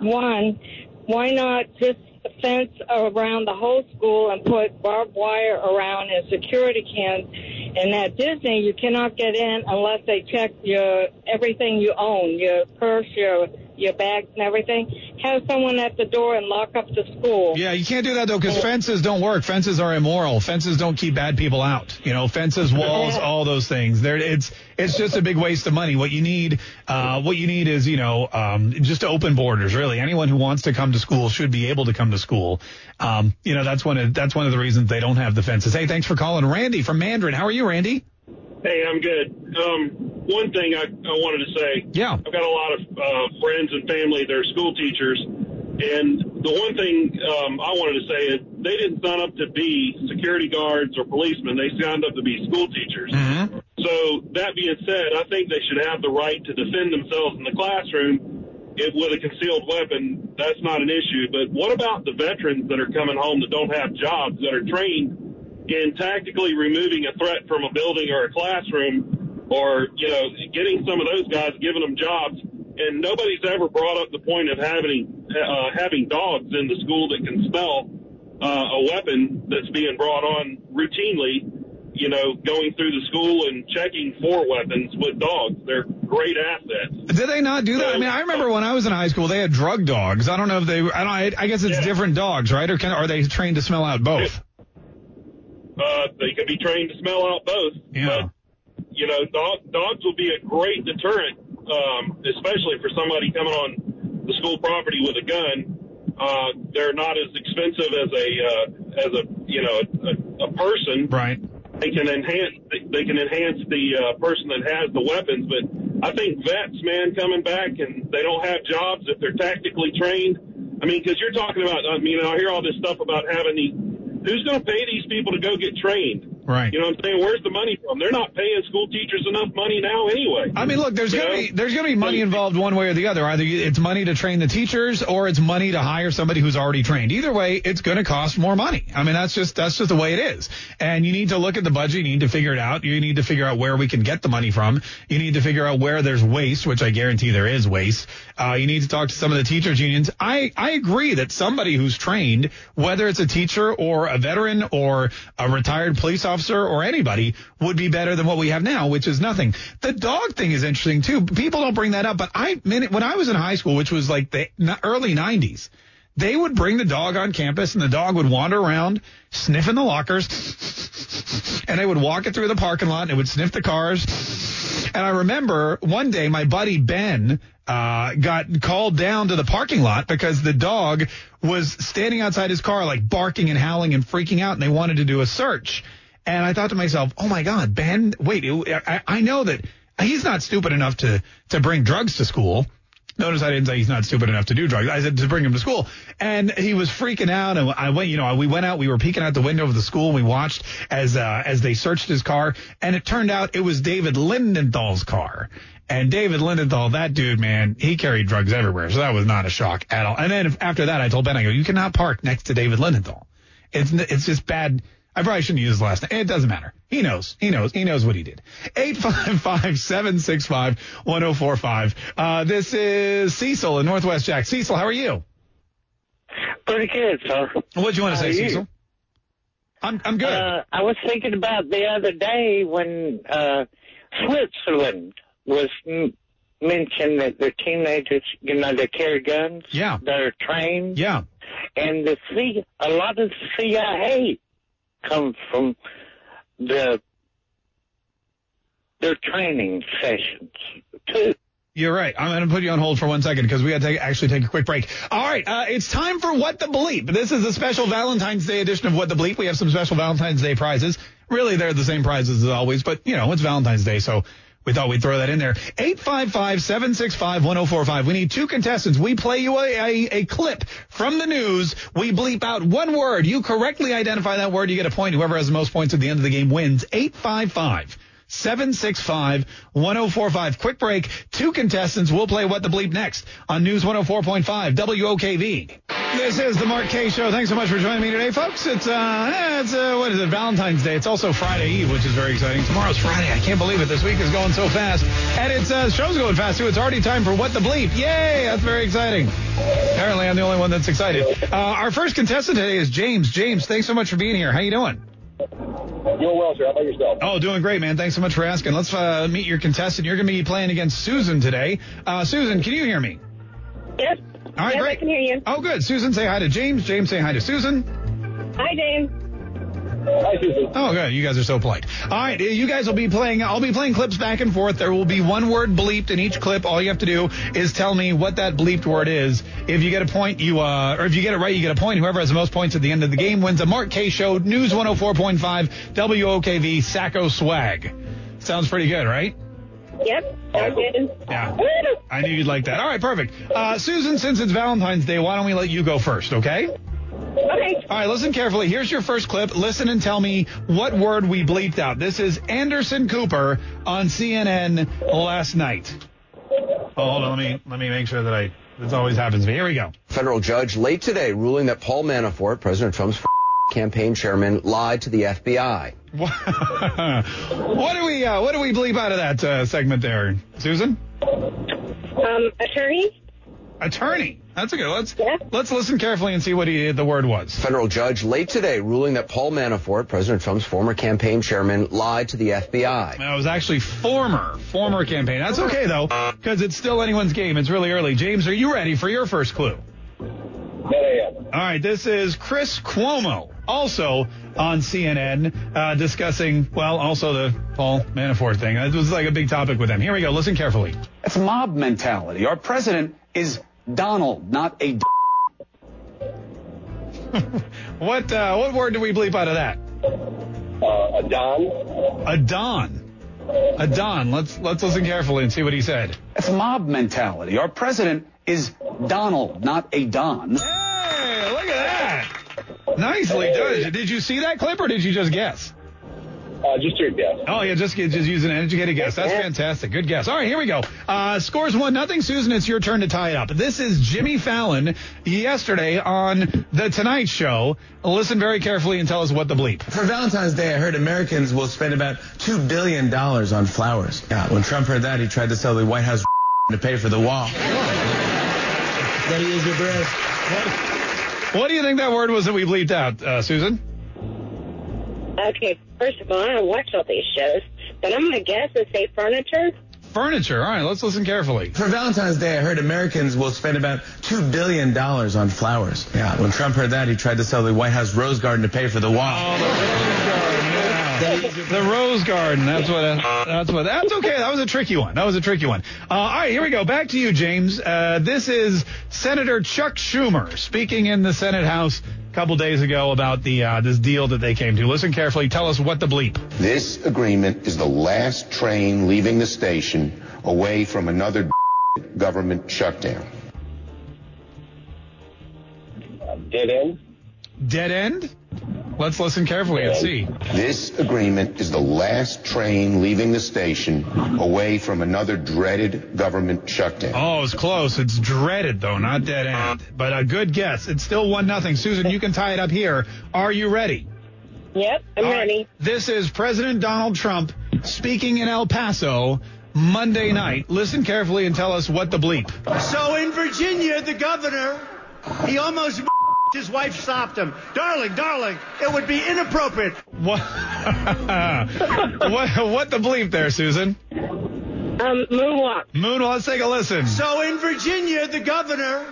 One, why not just fence around the whole school and put barbed wire around and security cams? And at Disney, you cannot get in unless they check your everything you own, your purse, your your bags and everything. Have someone at the door and lock up the school. Yeah, you can't do that though because fences don't work. Fences are immoral. Fences don't keep bad people out. You know, fences, walls, (laughs) all those things. There, it's it's just a big waste of money. What you need, uh, what you need is you know, um, just open borders. Really, anyone who wants to come to school should be able to come to school. Um, you know, that's one of that's one of the reasons they don't have the fences. Hey, thanks for calling, Randy from Mandarin. How are you, Randy? Hey, I'm good. Um, one thing I, I wanted to say. Yeah. I've got a lot of uh, friends and family that are school teachers, and the one thing um, I wanted to say is they didn't sign up to be security guards or policemen. They signed up to be school teachers. Mm-hmm. So that being said, I think they should have the right to defend themselves in the classroom if, with a concealed weapon. That's not an issue. But what about the veterans that are coming home that don't have jobs that are trained in tactically removing a threat from a building or a classroom, or you know, getting some of those guys, giving them jobs? and nobody's ever brought up the point of having uh, having dogs in the school that can smell uh, a weapon that's being brought on routinely. You know, going through the school and checking for weapons with dogs. They're great assets. Did they not do that? So, I mean, I remember when I was in high school, they had drug dogs. I don't know if they. I don't. I guess it's yeah. different dogs, right? Or can are they trained to smell out both? Uh, they could be trained to smell out both. Yeah. But, you know, dog, dogs will be a great deterrent um, especially for somebody coming on the school property with a gun. Uh, they're not as expensive as a uh, as a you know a, a person. Right. They can enhance they can enhance the uh, person that has the weapons, but I think vets, man, coming back and they don't have jobs if they're tactically trained. I mean, because you're talking about, I mean, I hear all this stuff about having the who's going to pay these people to go get trained? Right. You know what I'm saying? Where's the money from? They're not paying school teachers enough money now anyway. I mean, look, there's You gonna know? be there's gonna be money involved one way or the other. Either it's money to train the teachers or it's money to hire somebody who's already trained. Either way, it's gonna cost more money. I mean, that's just that's just the way it is. And you need to look at the budget. You need to figure it out. You need to figure out where we can get the money from. You need to figure out where there's waste, which I guarantee there is waste. Uh, you need to talk to some of the teachers unions. I I agree that somebody who's trained, whether it's a teacher or a veteran or a retired police officer or anybody, would be better than what we have now, which is nothing. The dog thing is interesting too. People don't bring that up, but I when I was in high school, which was like the early '90s, they would bring the dog on campus, and the dog would wander around sniffing the lockers, and they would walk it through the parking lot, and it would sniff the cars. And I remember one day my buddy Ben uh, got called down to the parking lot because the dog was standing outside his car, like barking and howling and freaking out, and they wanted to do a search. And I thought to myself, oh my God, Ben, wait, I, I know that he's not stupid enough to, to bring drugs to school. Notice I didn't say he's not stupid enough to do drugs. I said to bring him to school. And he was freaking out. And I went, you know, we went out, we were peeking out the window of the school we watched as, uh, as they searched his car. And it turned out it was David Lindenthal's car. And David Lindenthal, that dude, man, he carried drugs everywhere. So that was not a shock at all. And then after that, I told Ben, I go, you cannot park next to David Lindenthal. It's, it's just bad. I probably shouldn't use his last name. It doesn't matter. He knows. He knows. He knows what he did. 855-765-1045. Uh, this is Cecil in Northwest Jack. Cecil, how are you? Pretty good, sir. What do you want to How say. Cecil? I'm, I'm good. Uh, I was thinking about the other day when uh, Switzerland was m- mentioned that the teenagers, you know, they carry guns. Yeah. They're trained. Yeah. And the C, a lot of the CIA come from the their training sessions too. You're right. I'm going to put you on hold for one second because we got to actually take a quick break. All right. Uh, it's time for What the Bleep. This is a special Valentine's Day edition of What the Bleep. We have some special Valentine's Day prizes. Really, they're the same prizes as always, but you know, it's Valentine's Day, so we thought we'd throw that in there. 855-765-1045. We need two contestants. We play you a, a, a clip from the news. We bleep out one word. You correctly identify that word. You get a point. Whoever has the most points at the end of the game wins. 855 765 1045. Quick break. Two contestants. We'll play What the Bleep next on News 104.5 WOKV. This is the Mark Kaye Show. Thanks so much for joining me today, folks. It's uh, it's uh, what is it? Valentine's Day. It's also Friday Eve, which is very exciting. Tomorrow's Friday. I can't believe it. This week is going so fast, and it's uh, show's going fast too. It's already time for What the Bleep. Yay! That's very exciting. Apparently, I'm the only one that's excited. Uh, our first contestant today is James. James, thanks so much for being here. How you doing? Doing well, sir. How about yourself? Oh, doing great, man. Thanks so much for asking. Let's uh, meet your contestant. You're going to be playing against Susan today. Uh, Susan, can you hear me? Yes. All right, yes, great. I can hear you. Oh, good. Susan, say hi to James. James, say hi to Susan. Hi, James. Hi, Susan. Oh, good. You guys are so polite. All right, you guys will be playing. I'll be playing clips back and forth. There will be one word bleeped in each clip. All you have to do is tell me what that bleeped word is. If you get a point, you uh, or if you get it right, you get a point. Whoever has the most points at the end of the game wins a Mark Kaye Show News 104.5 WOKV Sacco swag. Sounds pretty good, right? Yep. Yeah. I knew you'd like that. All right, perfect. Uh, Susan, since it's Valentine's Day, why don't we let you go first, okay? Okay. All right, listen carefully. Here's your first clip. Listen and tell me what word we bleeped out. This is Anderson Cooper on CNN last night. Oh, hold on. Let me let me make sure that I. This always happens to me. Here we go. Federal judge late today ruling that Paul Manafort, President Trump's (laughs) campaign chairman, lied to the FBI. (laughs) what do we uh, what do we bleep out of that uh, segment there, Susan? Um, attorney? Attorney. That's a good. Let's let's listen carefully and see what he, the word was. Federal judge late today ruling that Paul Manafort, President Trump's former campaign chairman, lied to the FBI. That was actually former former campaign. That's okay though, because it's still anyone's game. It's really early. James, are you ready for your first clue? All right, this is Chris Cuomo, also on CNN, uh, discussing, well, also the Paul Manafort thing. It was like a big topic with them. Here we go. Listen carefully. It's mob mentality. Our president is Donald, not a. (laughs) What uh, what word do we bleep out of that? Uh, a Don. A Don. A Don. Let's let's listen carefully and see what he said. It's mob mentality. Our president is Donald, not a Don. Hey, look at that. Nicely done. Did you see that clip or did you just guess? Uh, just your guess. Oh yeah, just just use an educated guess. That's fantastic. Good guess. All right, here we go. Uh, scores one nothing. Susan, it's your turn to tie it up. This is Jimmy Fallon yesterday on the Tonight Show. Listen very carefully and tell us what the bleep. For Valentine's Day, I heard Americans will spend about two billion dollars on flowers. Yeah, when Trump heard that, he tried to sell the White House (laughs) to pay for the wall. Gotta use your breath. What do you think that word was that we bleeped out, uh, Susan? Okay, first of all, I don't watch all these shows, but I'm going to guess and say furniture. Furniture. All right, let's listen carefully. For Valentine's Day, I heard Americans will spend about two billion dollars on flowers. Yeah, when Trump heard that, he tried to sell the White House Rose Garden to pay for the wall. The Rose Garden. That's what. That's what. That's okay. That was a tricky one. That was a tricky one. Uh, all right, here we go. Back to you, James. Uh, this is Senator Chuck Schumer speaking in the Senate House a couple days ago about the uh, this deal that they came to. Listen carefully. Tell us what the bleep. This agreement is the last train leaving the station away from another (laughs) government shutdown. Dead end. Dead end. Let's listen carefully and see. This agreement is the last train leaving the station away from another dreaded government shutdown. Oh, it's close. It's dreaded though, not dead end. But a good guess. It's still one nothing. Susan, you can tie it up here. Are you ready? Yep, I'm All right. ready. This is President Donald Trump speaking in El Paso Monday night. Listen carefully and tell us what the bleep. So in Virginia, the governor, he almost his wife stopped him. Darling, darling, it would be inappropriate. What? (laughs) what? What the bleep there, Susan? Um, moonwalk. Moonwalk. Let's take a listen. So in Virginia, the governor,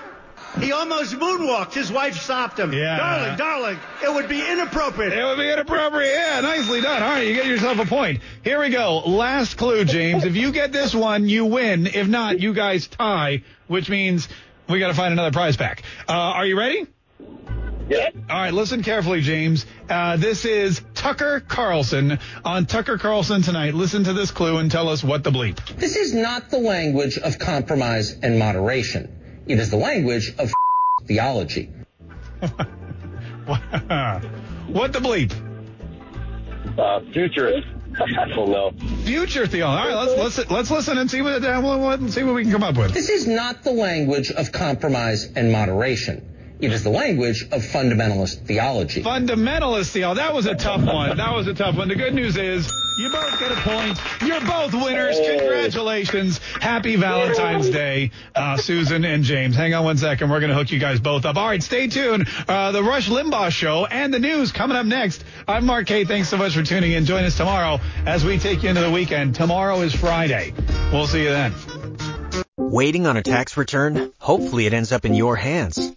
he almost moonwalked. His wife stopped him. Yeah. Darling, darling, it would be inappropriate. It would be inappropriate. Yeah, nicely done. All right, you get yourself a point. Here we go. Last clue, James. if you get this one, you win. If not, you guys tie, which means we got to find another prize pack. Uh, are you ready? Yep. All right, listen carefully, James. Uh, this is Tucker Carlson on Tucker Carlson tonight. Listen to this clue and tell us what the bleep. This is not the language of compromise and moderation. It is the language of (laughs) theology. (laughs) what the bleep? Uh, futurist. (laughs) well, no. Future theology. All right, let's let's let's listen and see what, uh, what, what see what we can come up with. This is not the language of compromise and moderation. It is the language of fundamentalist theology. Fundamentalist theology. That was a tough one. That was a tough one. The good news is you both get a point. You're both winners. Congratulations. Happy Valentine's Day, uh, Susan and James. Hang on one second. We're going to hook you guys both up. All right, stay tuned. Uh, the Rush Limbaugh Show and the news coming up next. I'm Mark Kaye. Thanks so much for tuning in. Join us tomorrow as we take you into the weekend. Tomorrow is Friday. We'll see you then. Waiting on a tax return? Hopefully it ends up in your hands.